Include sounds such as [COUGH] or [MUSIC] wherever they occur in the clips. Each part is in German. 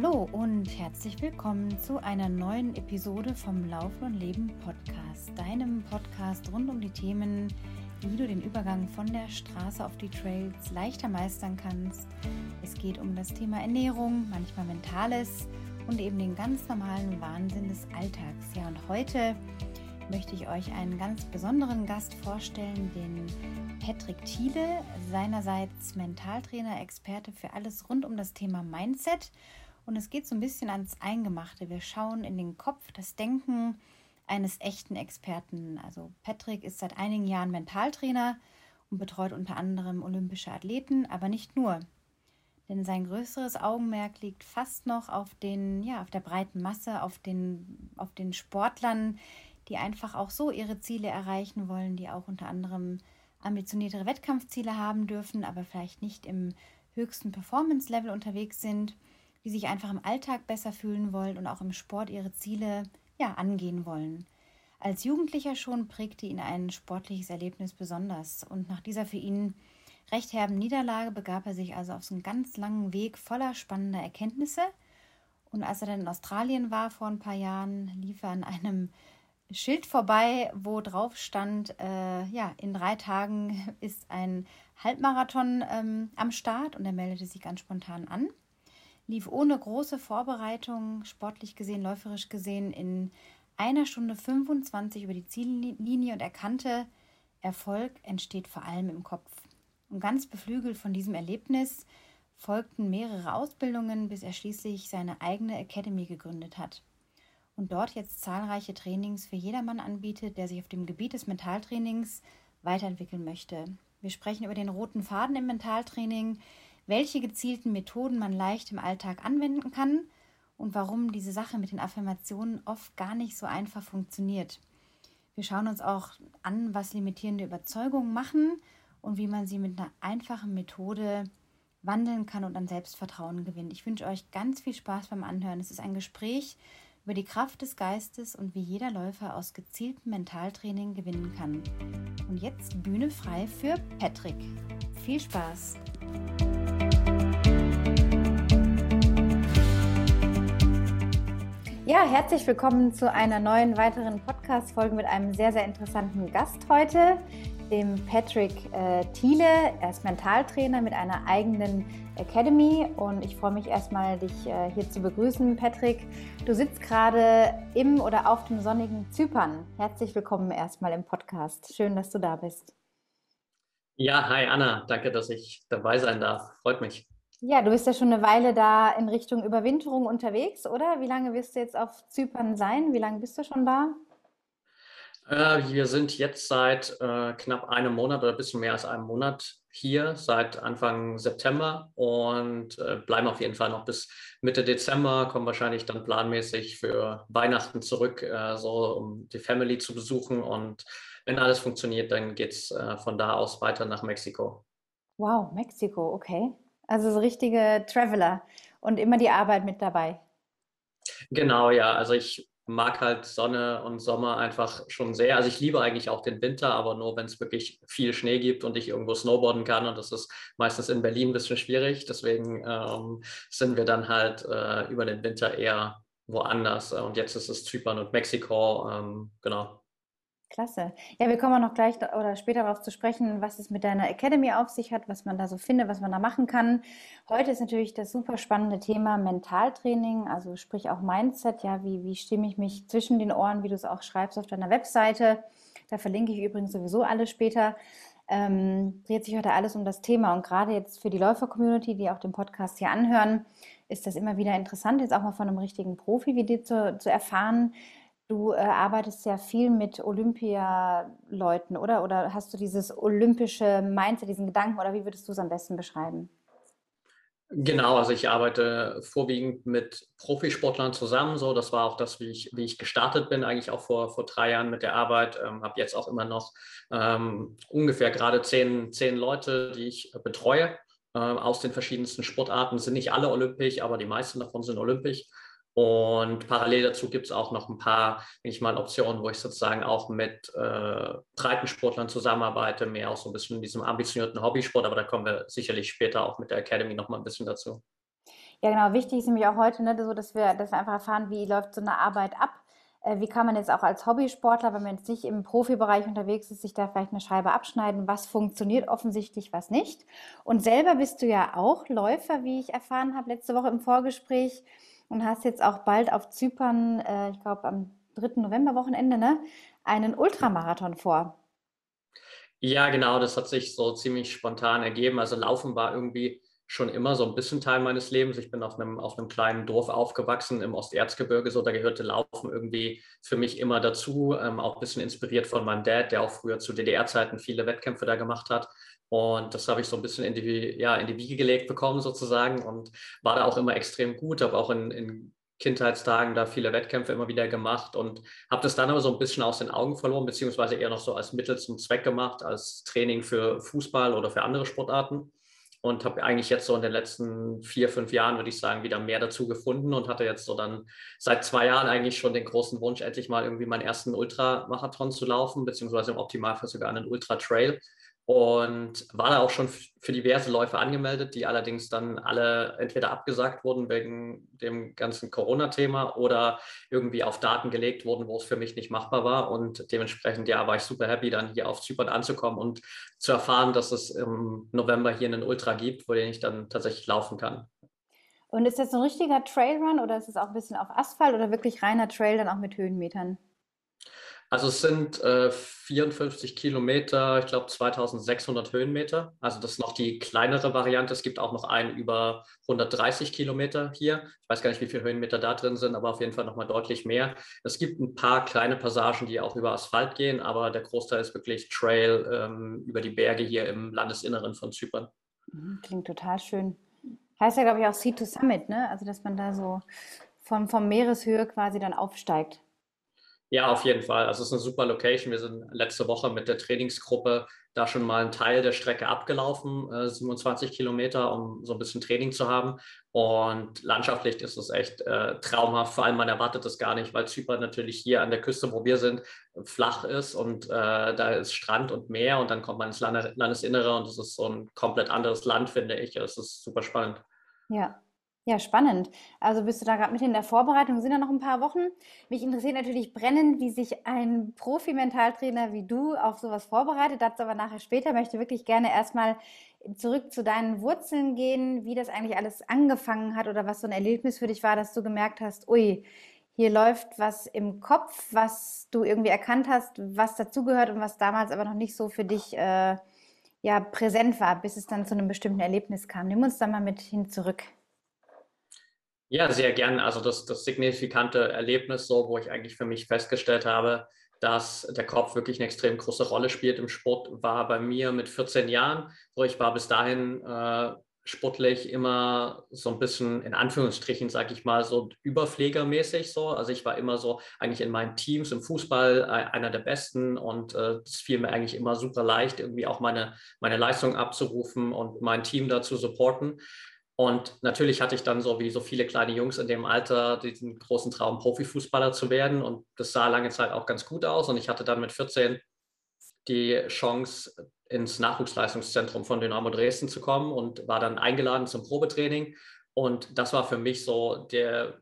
Hallo und herzlich willkommen zu einer neuen Episode vom Laufen und Leben Podcast, deinem Podcast rund um die Themen, wie du den Übergang von der Straße auf die Trails leichter meistern kannst. Es geht um das Thema Ernährung, manchmal Mentales und eben den ganz normalen Wahnsinn des Alltags. Ja, und heute möchte ich euch einen ganz besonderen Gast vorstellen, den Patrick Thiele, seinerseits Mentaltrainer, Experte für alles rund um das Thema Mindset und es geht so ein bisschen ans Eingemachte. Wir schauen in den Kopf, das Denken eines echten Experten. Also Patrick ist seit einigen Jahren Mentaltrainer und betreut unter anderem olympische Athleten, aber nicht nur. Denn sein größeres Augenmerk liegt fast noch auf den, ja, auf der breiten Masse, auf den, auf den Sportlern, die einfach auch so ihre Ziele erreichen wollen, die auch unter anderem ambitioniertere Wettkampfziele haben dürfen, aber vielleicht nicht im höchsten Performance-Level unterwegs sind die sich einfach im Alltag besser fühlen wollen und auch im Sport ihre Ziele ja, angehen wollen. Als Jugendlicher schon prägte ihn ein sportliches Erlebnis besonders und nach dieser für ihn recht herben Niederlage begab er sich also auf so einen ganz langen Weg voller spannender Erkenntnisse. Und als er dann in Australien war vor ein paar Jahren, lief er an einem Schild vorbei, wo drauf stand, äh, ja, in drei Tagen [LAUGHS] ist ein Halbmarathon ähm, am Start und er meldete sich ganz spontan an lief ohne große Vorbereitung, sportlich gesehen, läuferisch gesehen, in einer Stunde 25 über die Ziellinie und erkannte, Erfolg entsteht vor allem im Kopf. Und ganz beflügelt von diesem Erlebnis folgten mehrere Ausbildungen, bis er schließlich seine eigene Academy gegründet hat. Und dort jetzt zahlreiche Trainings für jedermann anbietet, der sich auf dem Gebiet des Mentaltrainings weiterentwickeln möchte. Wir sprechen über den roten Faden im Mentaltraining, welche gezielten Methoden man leicht im Alltag anwenden kann und warum diese Sache mit den Affirmationen oft gar nicht so einfach funktioniert. Wir schauen uns auch an, was limitierende Überzeugungen machen und wie man sie mit einer einfachen Methode wandeln kann und an Selbstvertrauen gewinnt. Ich wünsche euch ganz viel Spaß beim Anhören. Es ist ein Gespräch über die Kraft des Geistes und wie jeder Läufer aus gezieltem Mentaltraining gewinnen kann. Und jetzt Bühne frei für Patrick. Viel Spaß! Ja, herzlich willkommen zu einer neuen weiteren Podcast-Folge mit einem sehr, sehr interessanten Gast heute, dem Patrick äh, Thiele. Er ist Mentaltrainer mit einer eigenen Academy und ich freue mich erstmal, dich äh, hier zu begrüßen, Patrick. Du sitzt gerade im oder auf dem sonnigen Zypern. Herzlich willkommen erstmal im Podcast. Schön, dass du da bist. Ja, hi Anna, danke, dass ich dabei sein darf. Freut mich. Ja, du bist ja schon eine Weile da in Richtung Überwinterung unterwegs, oder? Wie lange wirst du jetzt auf Zypern sein? Wie lange bist du schon da? Äh, wir sind jetzt seit äh, knapp einem Monat oder ein bisschen mehr als einem Monat hier, seit Anfang September und äh, bleiben auf jeden Fall noch bis Mitte Dezember, kommen wahrscheinlich dann planmäßig für Weihnachten zurück, so um die Family zu besuchen. Und wenn alles funktioniert, dann geht es von da aus weiter nach Mexiko. Wow, Mexiko, okay. Also so richtige Traveler und immer die Arbeit mit dabei. Genau, ja. Also ich mag halt Sonne und Sommer einfach schon sehr. Also ich liebe eigentlich auch den Winter, aber nur wenn es wirklich viel Schnee gibt und ich irgendwo snowboarden kann. Und das ist meistens in Berlin ein bisschen schwierig. Deswegen ähm, sind wir dann halt äh, über den Winter eher woanders. Und jetzt ist es Zypern und Mexiko. Ähm, genau. Klasse. Ja, wir kommen auch noch gleich oder später darauf zu sprechen, was es mit deiner Academy auf sich hat, was man da so findet, was man da machen kann. Heute ist natürlich das super spannende Thema Mentaltraining, also sprich auch Mindset. Ja, wie, wie stimme ich mich zwischen den Ohren, wie du es auch schreibst auf deiner Webseite. Da verlinke ich übrigens sowieso alles später. Ähm, dreht sich heute alles um das Thema. Und gerade jetzt für die Läufer-Community, die auch den Podcast hier anhören, ist das immer wieder interessant, jetzt auch mal von einem richtigen Profi wie dir zu, zu erfahren, Du äh, arbeitest ja viel mit Olympialeuten, oder? Oder hast du dieses olympische Mindset, diesen Gedanken, oder wie würdest du es am besten beschreiben? Genau, also ich arbeite vorwiegend mit Profisportlern zusammen. So, das war auch das, wie ich, wie ich gestartet bin, eigentlich auch vor, vor drei Jahren mit der Arbeit. Ähm, habe jetzt auch immer noch ähm, ungefähr gerade zehn, zehn Leute, die ich betreue äh, aus den verschiedensten Sportarten. Sind nicht alle olympisch, aber die meisten davon sind olympisch. Und parallel dazu gibt es auch noch ein paar, denke ich mal, Optionen, wo ich sozusagen auch mit äh, Breitensportlern zusammenarbeite, mehr auch so ein bisschen in diesem ambitionierten Hobbysport, aber da kommen wir sicherlich später auch mit der Academy noch mal ein bisschen dazu. Ja, genau. Wichtig ist nämlich auch heute, ne, so, dass wir, dass wir einfach erfahren, wie läuft so eine Arbeit ab. Äh, wie kann man jetzt auch als Hobbysportler, wenn man jetzt nicht im Profibereich unterwegs ist, sich da vielleicht eine Scheibe abschneiden? Was funktioniert offensichtlich, was nicht? Und selber bist du ja auch Läufer, wie ich erfahren habe letzte Woche im Vorgespräch und hast jetzt auch bald auf Zypern, äh, ich glaube am 3. November-Wochenende, ne, einen Ultramarathon vor. Ja, genau, das hat sich so ziemlich spontan ergeben. Also Laufen war irgendwie schon immer so ein bisschen Teil meines Lebens. Ich bin auf einem, auf einem kleinen Dorf aufgewachsen im Osterzgebirge, so da gehörte Laufen irgendwie für mich immer dazu, ähm, auch ein bisschen inspiriert von meinem Dad, der auch früher zu DDR-Zeiten viele Wettkämpfe da gemacht hat. Und das habe ich so ein bisschen in die, ja, in die Wiege gelegt bekommen sozusagen und war da auch immer extrem gut, habe auch in, in Kindheitstagen da viele Wettkämpfe immer wieder gemacht und habe das dann aber so ein bisschen aus den Augen verloren, beziehungsweise eher noch so als Mittel zum Zweck gemacht, als Training für Fußball oder für andere Sportarten. Und habe eigentlich jetzt so in den letzten vier, fünf Jahren, würde ich sagen, wieder mehr dazu gefunden und hatte jetzt so dann seit zwei Jahren eigentlich schon den großen Wunsch, endlich mal irgendwie meinen ersten Ultramarathon zu laufen, beziehungsweise im Optimalfall sogar einen Ultra-Trail und war da auch schon für diverse Läufe angemeldet, die allerdings dann alle entweder abgesagt wurden wegen dem ganzen Corona-Thema oder irgendwie auf Daten gelegt wurden, wo es für mich nicht machbar war. Und dementsprechend, ja, war ich super happy, dann hier auf Zypern anzukommen und zu erfahren, dass es im November hier einen Ultra gibt, wo ich dann tatsächlich laufen kann. Und ist das ein richtiger Trailrun oder ist es auch ein bisschen auf Asphalt oder wirklich reiner Trail dann auch mit Höhenmetern? Also es sind äh, 54 Kilometer, ich glaube 2600 Höhenmeter. Also das ist noch die kleinere Variante. Es gibt auch noch einen über 130 Kilometer hier. Ich weiß gar nicht, wie viele Höhenmeter da drin sind, aber auf jeden Fall nochmal deutlich mehr. Es gibt ein paar kleine Passagen, die auch über Asphalt gehen, aber der Großteil ist wirklich Trail ähm, über die Berge hier im Landesinneren von Zypern. Mhm, klingt total schön. Heißt ja, glaube ich, auch Sea to Summit, ne? Also dass man da so vom, vom Meereshöhe quasi dann aufsteigt. Ja, auf jeden Fall. Also es ist eine super Location. Wir sind letzte Woche mit der Trainingsgruppe da schon mal einen Teil der Strecke abgelaufen, äh, 27 Kilometer, um so ein bisschen Training zu haben. Und landschaftlich ist es echt äh, traumhaft. Vor allem, man erwartet das gar nicht, weil Zypern natürlich hier an der Küste, wo wir sind, flach ist und äh, da ist Strand und Meer und dann kommt man ins Land Landesinnere und es ist so ein komplett anderes Land, finde ich. Es ist super spannend. Ja, ja, spannend. Also bist du da gerade mit in der Vorbereitung, sind ja noch ein paar Wochen. Mich interessiert natürlich brennend, wie sich ein Profi-Mentaltrainer wie du auf sowas vorbereitet. Dazu aber nachher später. Möchte wirklich gerne erstmal zurück zu deinen Wurzeln gehen, wie das eigentlich alles angefangen hat oder was so ein Erlebnis für dich war, dass du gemerkt hast, ui, hier läuft was im Kopf, was du irgendwie erkannt hast, was dazugehört und was damals aber noch nicht so für dich äh, ja, präsent war, bis es dann zu einem bestimmten Erlebnis kam. Nimm uns da mal mit hin zurück. Ja, sehr gern. Also das, das signifikante Erlebnis, so, wo ich eigentlich für mich festgestellt habe, dass der Kopf wirklich eine extrem große Rolle spielt im Sport, war bei mir mit 14 Jahren. So, ich war bis dahin äh, sportlich immer so ein bisschen in Anführungsstrichen, sage ich mal, so überpflegermäßig so. Also ich war immer so eigentlich in meinen Teams im Fußball äh, einer der Besten und äh, es fiel mir eigentlich immer super leicht, irgendwie auch meine, meine Leistung abzurufen und mein Team da zu supporten. Und natürlich hatte ich dann so wie so viele kleine Jungs in dem Alter diesen großen Traum, Profifußballer zu werden. Und das sah lange Zeit auch ganz gut aus. Und ich hatte dann mit 14 die Chance, ins Nachwuchsleistungszentrum von Dynamo Dresden zu kommen und war dann eingeladen zum Probetraining. Und das war für mich so der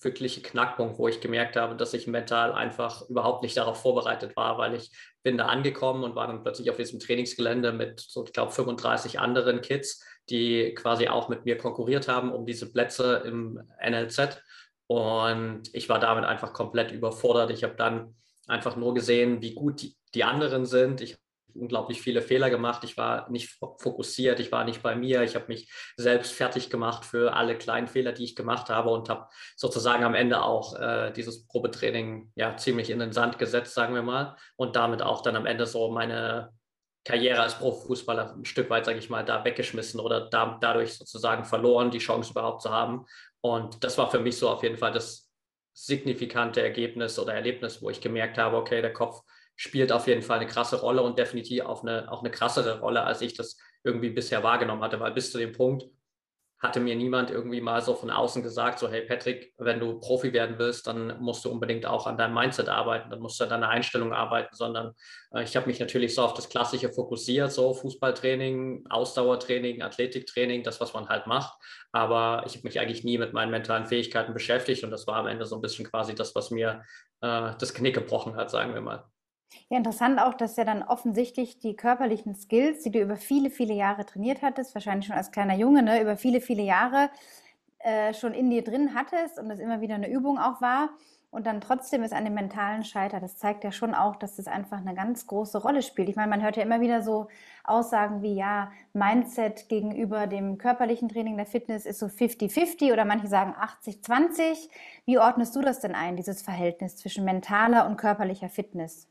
wirkliche Knackpunkt, wo ich gemerkt habe, dass ich mental einfach überhaupt nicht darauf vorbereitet war, weil ich bin da angekommen und war dann plötzlich auf diesem Trainingsgelände mit so, ich glaube, 35 anderen Kids die quasi auch mit mir konkurriert haben um diese Plätze im NLZ. Und ich war damit einfach komplett überfordert. Ich habe dann einfach nur gesehen, wie gut die, die anderen sind. Ich habe unglaublich viele Fehler gemacht. Ich war nicht fokussiert, ich war nicht bei mir. Ich habe mich selbst fertig gemacht für alle kleinen Fehler, die ich gemacht habe und habe sozusagen am Ende auch äh, dieses Probetraining ja ziemlich in den Sand gesetzt, sagen wir mal. Und damit auch dann am Ende so meine Karriere als Profifußballer ein Stück weit, sage ich mal, da weggeschmissen oder da, dadurch sozusagen verloren, die Chance überhaupt zu haben. Und das war für mich so auf jeden Fall das signifikante Ergebnis oder Erlebnis, wo ich gemerkt habe, okay, der Kopf spielt auf jeden Fall eine krasse Rolle und definitiv auch eine, auch eine krassere Rolle, als ich das irgendwie bisher wahrgenommen hatte, weil bis zu dem Punkt hatte mir niemand irgendwie mal so von außen gesagt, so hey Patrick, wenn du Profi werden willst, dann musst du unbedingt auch an deinem Mindset arbeiten, dann musst du an deiner Einstellung arbeiten, sondern äh, ich habe mich natürlich so auf das Klassische fokussiert, so Fußballtraining, Ausdauertraining, Athletiktraining, das, was man halt macht. Aber ich habe mich eigentlich nie mit meinen mentalen Fähigkeiten beschäftigt und das war am Ende so ein bisschen quasi das, was mir äh, das Knick gebrochen hat, sagen wir mal. Ja, interessant auch, dass ja dann offensichtlich die körperlichen Skills, die du über viele, viele Jahre trainiert hattest, wahrscheinlich schon als kleiner Junge, ne, über viele, viele Jahre äh, schon in dir drin hattest und das immer wieder eine Übung auch war und dann trotzdem ist an dem mentalen Scheiter. Das zeigt ja schon auch, dass das einfach eine ganz große Rolle spielt. Ich meine, man hört ja immer wieder so Aussagen wie, ja, Mindset gegenüber dem körperlichen Training der Fitness ist so 50-50 oder manche sagen 80-20. Wie ordnest du das denn ein, dieses Verhältnis zwischen mentaler und körperlicher Fitness?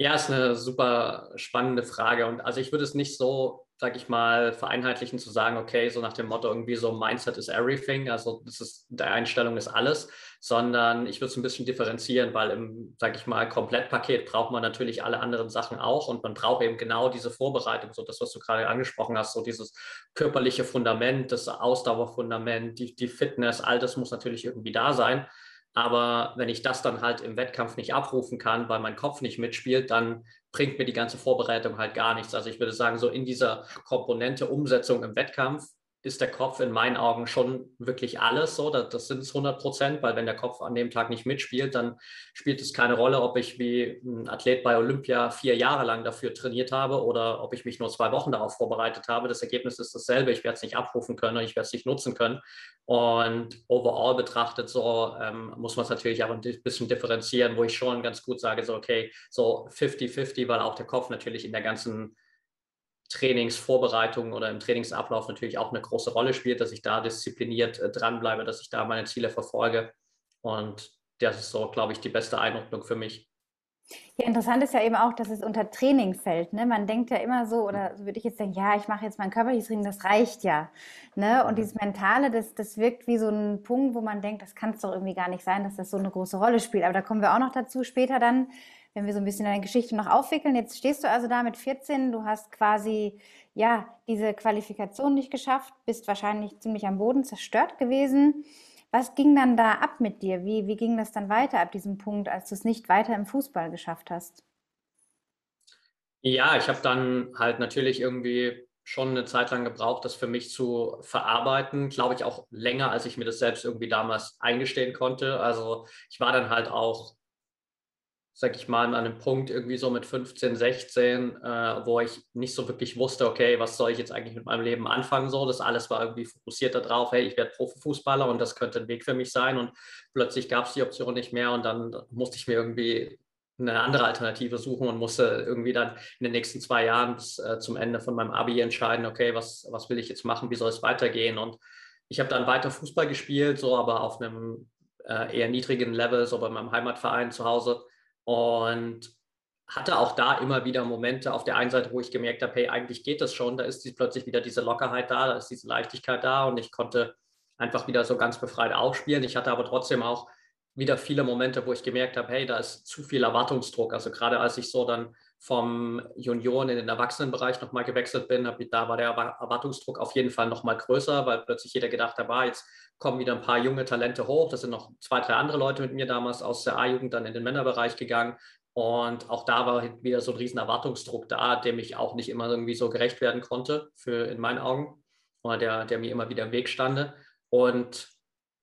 Ja, ist eine super spannende Frage. Und also ich würde es nicht so, sag ich mal, vereinheitlichen zu sagen, okay, so nach dem Motto irgendwie so Mindset is everything, also das ist, der Einstellung ist alles, sondern ich würde es ein bisschen differenzieren, weil im, sag ich mal, Komplettpaket braucht man natürlich alle anderen Sachen auch und man braucht eben genau diese Vorbereitung, so das, was du gerade angesprochen hast, so dieses körperliche Fundament, das Ausdauerfundament, die, die Fitness, all das muss natürlich irgendwie da sein. Aber wenn ich das dann halt im Wettkampf nicht abrufen kann, weil mein Kopf nicht mitspielt, dann bringt mir die ganze Vorbereitung halt gar nichts. Also ich würde sagen, so in dieser Komponente Umsetzung im Wettkampf ist der Kopf in meinen Augen schon wirklich alles so. Das, sind es 100 Prozent, weil wenn der Kopf an dem Tag nicht mitspielt, dann spielt es keine Rolle, ob ich wie ein Athlet bei Olympia vier Jahre lang dafür trainiert habe oder ob ich mich nur zwei Wochen darauf vorbereitet habe. Das Ergebnis ist dasselbe. Ich werde es nicht abrufen können und ich werde es nicht nutzen können. Und overall betrachtet so ähm, muss man es natürlich aber ein bisschen differenzieren, wo ich schon ganz gut sage, so okay, so 50-50, weil auch der Kopf natürlich in der ganzen Trainingsvorbereitung oder im Trainingsablauf natürlich auch eine große Rolle spielt, dass ich da diszipliniert äh, dranbleibe, dass ich da meine Ziele verfolge. Und das ist so, glaube ich, die beste Einordnung für mich. Ja, interessant ist ja eben auch, dass es unter Training fällt. Ne? Man denkt ja immer so, oder so würde ich jetzt denken, ja, ich mache jetzt mein körperliches Training, das reicht ja. Ne? Und mhm. dieses Mentale, das, das wirkt wie so ein Punkt, wo man denkt, das kann es doch irgendwie gar nicht sein, dass das so eine große Rolle spielt. Aber da kommen wir auch noch dazu später dann, wenn wir so ein bisschen deine Geschichte noch aufwickeln. Jetzt stehst du also da mit 14, du hast quasi ja diese Qualifikation nicht geschafft, bist wahrscheinlich ziemlich am Boden zerstört gewesen. Was ging dann da ab mit dir? Wie, wie ging das dann weiter ab diesem Punkt, als du es nicht weiter im Fußball geschafft hast? Ja, ich habe dann halt natürlich irgendwie schon eine Zeit lang gebraucht, das für mich zu verarbeiten. Glaube ich auch länger, als ich mir das selbst irgendwie damals eingestehen konnte. Also ich war dann halt auch sag ich mal, an einem Punkt irgendwie so mit 15, 16, äh, wo ich nicht so wirklich wusste, okay, was soll ich jetzt eigentlich mit meinem Leben anfangen? So, das alles war irgendwie fokussiert darauf, hey, ich werde Profifußballer und das könnte ein Weg für mich sein. Und plötzlich gab es die Option nicht mehr und dann musste ich mir irgendwie eine andere Alternative suchen und musste irgendwie dann in den nächsten zwei Jahren bis äh, zum Ende von meinem Abi entscheiden, okay, was, was will ich jetzt machen, wie soll es weitergehen? Und ich habe dann weiter Fußball gespielt, so aber auf einem äh, eher niedrigen Level, so bei meinem Heimatverein zu Hause und hatte auch da immer wieder Momente auf der einen Seite, wo ich gemerkt habe, hey, eigentlich geht das schon, da ist plötzlich wieder diese Lockerheit da, da ist diese Leichtigkeit da und ich konnte einfach wieder so ganz befreit aufspielen. Ich hatte aber trotzdem auch wieder viele Momente, wo ich gemerkt habe, hey, da ist zu viel Erwartungsdruck. Also gerade als ich so dann vom Junioren in den Erwachsenenbereich nochmal gewechselt bin, da war der Erwartungsdruck auf jeden Fall nochmal größer, weil plötzlich jeder gedacht hat, ah, jetzt kommen wieder ein paar junge Talente hoch. Das sind noch zwei, drei andere Leute mit mir damals aus der A-Jugend dann in den Männerbereich gegangen. Und auch da war wieder so ein riesen Erwartungsdruck da, dem ich auch nicht immer irgendwie so gerecht werden konnte, für in meinen Augen, oder der, der mir immer wieder im Weg stande. Und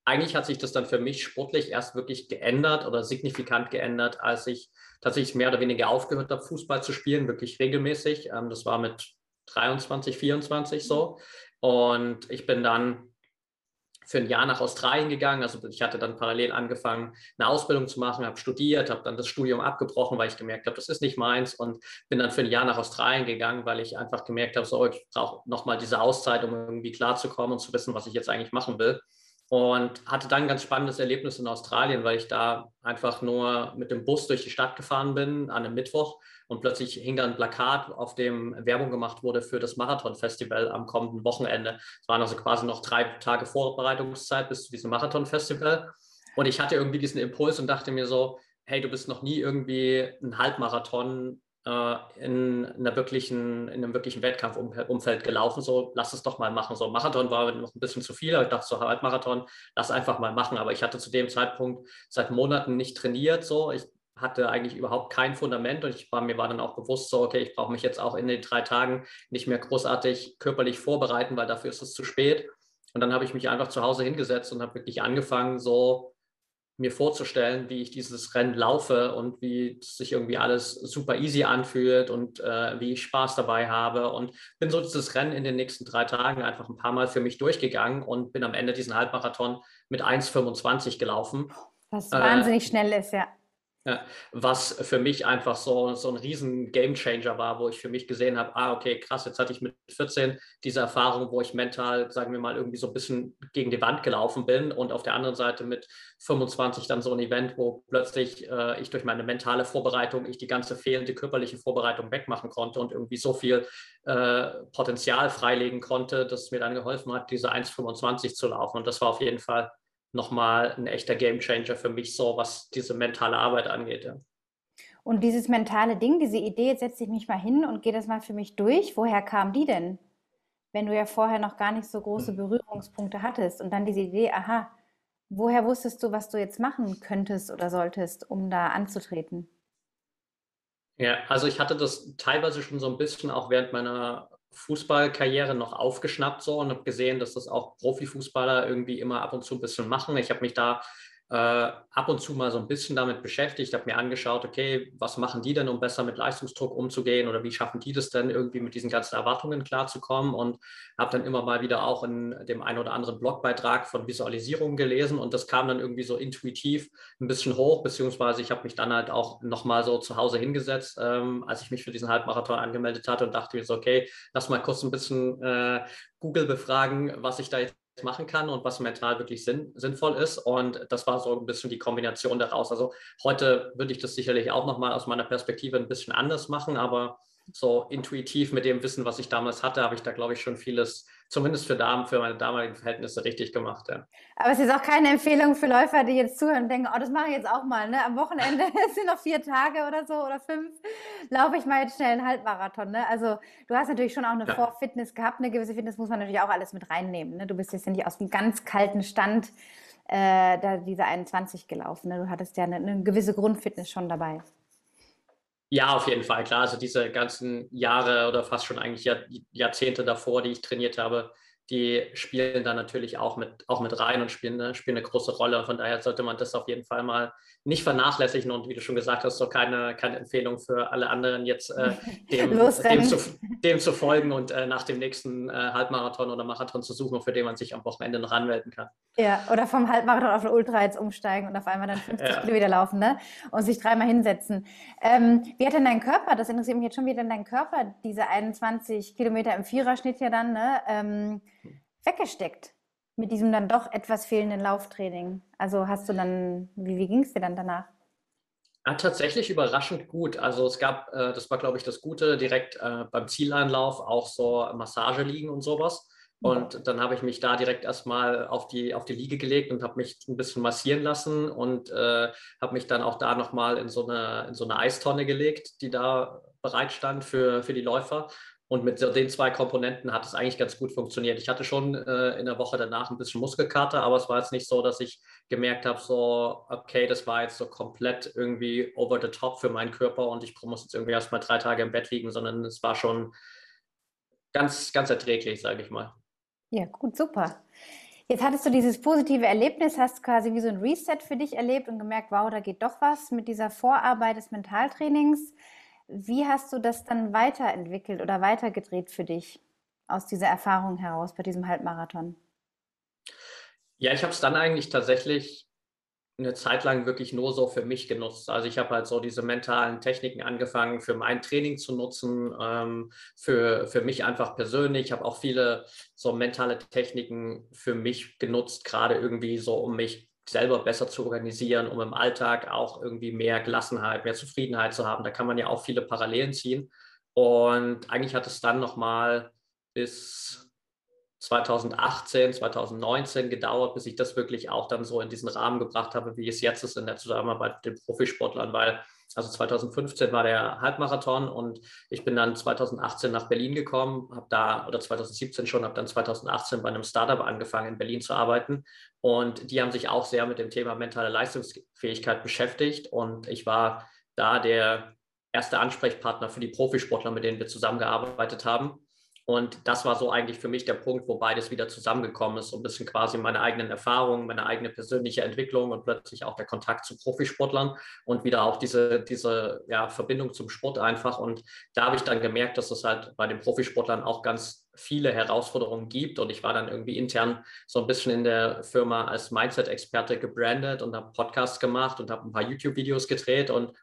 eigentlich hat sich das dann für mich sportlich erst wirklich geändert oder signifikant geändert, als ich tatsächlich mehr oder weniger aufgehört habe, Fußball zu spielen, wirklich regelmäßig. Ähm, das war mit 23, 24 so. Und ich bin dann für ein Jahr nach Australien gegangen. Also ich hatte dann parallel angefangen, eine Ausbildung zu machen, habe studiert, habe dann das Studium abgebrochen, weil ich gemerkt habe, das ist nicht meins und bin dann für ein Jahr nach Australien gegangen, weil ich einfach gemerkt habe, so ich brauche nochmal diese Auszeit, um irgendwie klarzukommen und zu wissen, was ich jetzt eigentlich machen will. Und hatte dann ein ganz spannendes Erlebnis in Australien, weil ich da einfach nur mit dem Bus durch die Stadt gefahren bin an einem Mittwoch und plötzlich hing da ein Plakat, auf dem Werbung gemacht wurde für das Marathon-Festival am kommenden Wochenende. Es waren also quasi noch drei Tage Vorbereitungszeit bis zu diesem Marathon-Festival. Und ich hatte irgendwie diesen Impuls und dachte mir so, hey, du bist noch nie irgendwie einen Halbmarathon äh, in, einer wirklichen, in einem wirklichen Wettkampfumfeld gelaufen, so lass es doch mal machen. So Marathon war noch ein bisschen zu viel, ich dachte so Halbmarathon, lass einfach mal machen. Aber ich hatte zu dem Zeitpunkt seit Monaten nicht trainiert. So. Ich hatte eigentlich überhaupt kein Fundament und ich war, mir war dann auch bewusst so, okay, ich brauche mich jetzt auch in den drei Tagen nicht mehr großartig körperlich vorbereiten, weil dafür ist es zu spät. Und dann habe ich mich einfach zu Hause hingesetzt und habe wirklich angefangen, so mir vorzustellen, wie ich dieses Rennen laufe und wie sich irgendwie alles super easy anfühlt und äh, wie ich Spaß dabei habe. Und bin so dieses Rennen in den nächsten drei Tagen einfach ein paar Mal für mich durchgegangen und bin am Ende diesen Halbmarathon mit 1,25 gelaufen. Was wahnsinnig äh, schnell ist, ja. Was für mich einfach so, so ein riesen Gamechanger war, wo ich für mich gesehen habe, ah, okay, krass, jetzt hatte ich mit 14 diese Erfahrung, wo ich mental, sagen wir mal, irgendwie so ein bisschen gegen die Wand gelaufen bin und auf der anderen Seite mit 25 dann so ein Event, wo plötzlich äh, ich durch meine mentale Vorbereitung, ich die ganze fehlende körperliche Vorbereitung wegmachen konnte und irgendwie so viel äh, Potenzial freilegen konnte, dass es mir dann geholfen hat, diese 1,25 zu laufen. Und das war auf jeden Fall nochmal ein echter Gamechanger für mich, so was diese mentale Arbeit angeht. Ja. Und dieses mentale Ding, diese Idee, jetzt setze ich mich mal hin und gehe das mal für mich durch, woher kam die denn? Wenn du ja vorher noch gar nicht so große hm. Berührungspunkte hattest und dann diese Idee, aha, woher wusstest du, was du jetzt machen könntest oder solltest, um da anzutreten? Ja, also ich hatte das teilweise schon so ein bisschen auch während meiner Fußballkarriere noch aufgeschnappt so und habe gesehen, dass das auch Profifußballer irgendwie immer ab und zu ein bisschen machen. Ich habe mich da äh, ab und zu mal so ein bisschen damit beschäftigt, habe mir angeschaut, okay, was machen die denn, um besser mit Leistungsdruck umzugehen oder wie schaffen die das denn, irgendwie mit diesen ganzen Erwartungen klarzukommen? Und habe dann immer mal wieder auch in dem einen oder anderen Blogbeitrag von Visualisierung gelesen und das kam dann irgendwie so intuitiv ein bisschen hoch, beziehungsweise ich habe mich dann halt auch nochmal so zu Hause hingesetzt, ähm, als ich mich für diesen Halbmarathon angemeldet hatte und dachte mir so, okay, lass mal kurz ein bisschen äh, Google befragen, was ich da jetzt machen kann und was mental wirklich sinn, sinnvoll ist. Und das war so ein bisschen die Kombination daraus. Also heute würde ich das sicherlich auch nochmal aus meiner Perspektive ein bisschen anders machen, aber so intuitiv mit dem Wissen, was ich damals hatte, habe ich da, glaube ich, schon vieles zumindest für Damen, für meine damaligen Verhältnisse richtig gemacht. Ja. Aber es ist auch keine Empfehlung für Läufer, die jetzt zuhören und denken, oh, das mache ich jetzt auch mal. Ne? Am Wochenende [LAUGHS] sind noch vier Tage oder so oder fünf, laufe ich mal jetzt schnell einen Halbmarathon. Ne? Also du hast natürlich schon auch eine ja. Vorfitness gehabt, eine gewisse Fitness muss man natürlich auch alles mit reinnehmen. Ne? Du bist jetzt ja nicht aus dem ganz kalten Stand äh, da diese 21 gelaufen. Ne? Du hattest ja eine, eine gewisse Grundfitness schon dabei. Ja, auf jeden Fall, klar. Also diese ganzen Jahre oder fast schon eigentlich Jahr, Jahrzehnte davor, die ich trainiert habe, die spielen da natürlich auch mit, auch mit rein und spielen, ne, spielen eine große Rolle. Von daher sollte man das auf jeden Fall mal nicht vernachlässigen und wie du schon gesagt hast, so keine, keine Empfehlung für alle anderen jetzt äh, [LAUGHS] dem, dem, zu, dem, zu, folgen und äh, nach dem nächsten äh, Halbmarathon oder Marathon zu suchen, für den man sich am Wochenende noch anmelden kann. Ja, oder vom Halbmarathon auf eine Ultra jetzt umsteigen und auf einmal dann 50 ja. Kilometer laufen ne? und sich dreimal hinsetzen. Ähm, wie hat denn dein Körper, das interessiert mich jetzt schon, wie hat denn dein Körper diese 21 Kilometer im Viererschnitt ja dann ne, ähm, weggesteckt? mit diesem dann doch etwas fehlenden Lauftraining? Also hast du dann, wie, wie ging es dir dann danach? Ja, tatsächlich überraschend gut. Also es gab, äh, das war glaube ich das Gute, direkt äh, beim Zieleinlauf auch so Massage liegen und sowas. Und dann habe ich mich da direkt erstmal auf die, auf die Liege gelegt und habe mich ein bisschen massieren lassen und äh, habe mich dann auch da nochmal in, so eine, in so eine Eistonne gelegt, die da bereit stand für, für die Läufer. Und mit den zwei Komponenten hat es eigentlich ganz gut funktioniert. Ich hatte schon äh, in der Woche danach ein bisschen Muskelkater, aber es war jetzt nicht so, dass ich gemerkt habe, so, okay, das war jetzt so komplett irgendwie over the top für meinen Körper und ich muss jetzt irgendwie erst mal drei Tage im Bett liegen, sondern es war schon ganz, ganz erträglich, sage ich mal. Ja, gut, super. Jetzt hattest du dieses positive Erlebnis, hast quasi wie so ein Reset für dich erlebt und gemerkt, wow, da geht doch was mit dieser Vorarbeit des Mentaltrainings. Wie hast du das dann weiterentwickelt oder weitergedreht für dich aus dieser Erfahrung heraus bei diesem Halbmarathon? Ja, ich habe es dann eigentlich tatsächlich eine Zeit lang wirklich nur so für mich genutzt. Also ich habe halt so diese mentalen Techniken angefangen für mein Training zu nutzen, ähm, für, für mich einfach persönlich. Ich habe auch viele so mentale Techniken für mich genutzt, gerade irgendwie so, um mich selber besser zu organisieren, um im Alltag auch irgendwie mehr Gelassenheit, mehr Zufriedenheit zu haben. Da kann man ja auch viele Parallelen ziehen. Und eigentlich hat es dann nochmal bis 2018, 2019 gedauert, bis ich das wirklich auch dann so in diesen Rahmen gebracht habe, wie es jetzt ist in der Zusammenarbeit mit den Profisportlern, weil Also 2015 war der Halbmarathon und ich bin dann 2018 nach Berlin gekommen, habe da, oder 2017 schon, habe dann 2018 bei einem Startup angefangen, in Berlin zu arbeiten. Und die haben sich auch sehr mit dem Thema mentale Leistungsfähigkeit beschäftigt. Und ich war da der erste Ansprechpartner für die Profisportler, mit denen wir zusammengearbeitet haben. Und das war so eigentlich für mich der Punkt, wo beides wieder zusammengekommen ist. So ein bisschen quasi meine eigenen Erfahrungen, meine eigene persönliche Entwicklung und plötzlich auch der Kontakt zu Profisportlern und wieder auch diese, diese ja, Verbindung zum Sport einfach. Und da habe ich dann gemerkt, dass es halt bei den Profisportlern auch ganz viele Herausforderungen gibt. Und ich war dann irgendwie intern so ein bisschen in der Firma als Mindset-Experte gebrandet und habe Podcasts gemacht und habe ein paar YouTube-Videos gedreht und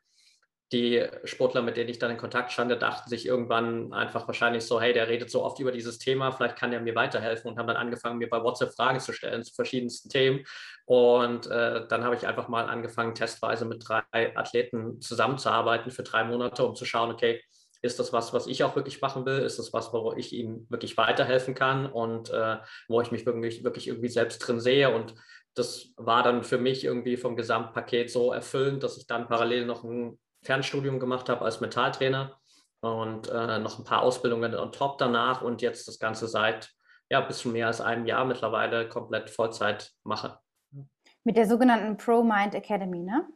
die Sportler, mit denen ich dann in Kontakt stand, dachten sich irgendwann einfach wahrscheinlich so, hey, der redet so oft über dieses Thema, vielleicht kann er mir weiterhelfen und haben dann angefangen, mir bei WhatsApp Fragen zu stellen zu verschiedensten Themen. Und äh, dann habe ich einfach mal angefangen, testweise mit drei Athleten zusammenzuarbeiten für drei Monate, um zu schauen, okay, ist das was, was ich auch wirklich machen will? Ist das was, wo ich ihnen wirklich weiterhelfen kann und äh, wo ich mich wirklich, wirklich irgendwie selbst drin sehe? Und das war dann für mich irgendwie vom Gesamtpaket so erfüllend, dass ich dann parallel noch ein Fernstudium gemacht habe als Mentaltrainer und äh, noch ein paar Ausbildungen on top danach und jetzt das Ganze seit ja, bisschen mehr als einem Jahr mittlerweile komplett Vollzeit mache. Mit der sogenannten ProMind Academy, ne?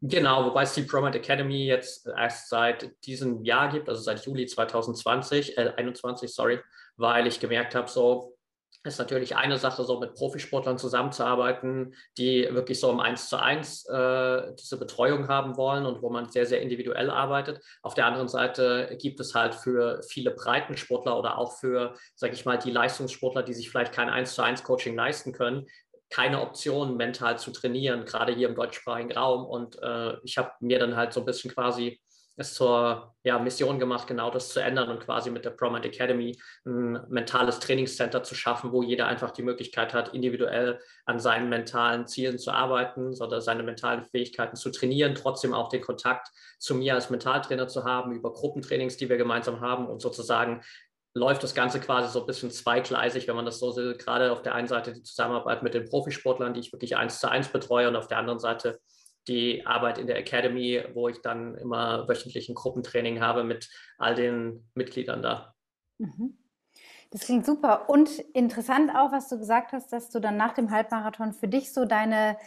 Genau, wobei es die ProMind Academy jetzt erst seit diesem Jahr gibt, also seit Juli 2020, äh, 21, sorry, weil ich gemerkt habe, so ist natürlich eine Sache, so mit Profisportlern zusammenzuarbeiten, die wirklich so im Eins zu eins äh, diese Betreuung haben wollen und wo man sehr, sehr individuell arbeitet. Auf der anderen Seite gibt es halt für viele Breitensportler oder auch für, sage ich mal, die Leistungssportler, die sich vielleicht kein Eins zu eins Coaching leisten können, keine Option, mental zu trainieren, gerade hier im deutschsprachigen Raum. Und äh, ich habe mir dann halt so ein bisschen quasi es zur ja, Mission gemacht, genau das zu ändern und quasi mit der ProMind Academy ein mentales Trainingscenter zu schaffen, wo jeder einfach die Möglichkeit hat, individuell an seinen mentalen Zielen zu arbeiten oder seine mentalen Fähigkeiten zu trainieren, trotzdem auch den Kontakt zu mir als Mentaltrainer zu haben über Gruppentrainings, die wir gemeinsam haben und sozusagen läuft das Ganze quasi so ein bisschen zweigleisig, wenn man das so sieht. Gerade auf der einen Seite die Zusammenarbeit mit den Profisportlern, die ich wirklich eins zu eins betreue und auf der anderen Seite die Arbeit in der Academy, wo ich dann immer wöchentlich ein Gruppentraining habe mit all den Mitgliedern da. Mhm. Das klingt super und interessant auch, was du gesagt hast, dass du dann nach dem Halbmarathon für dich so deine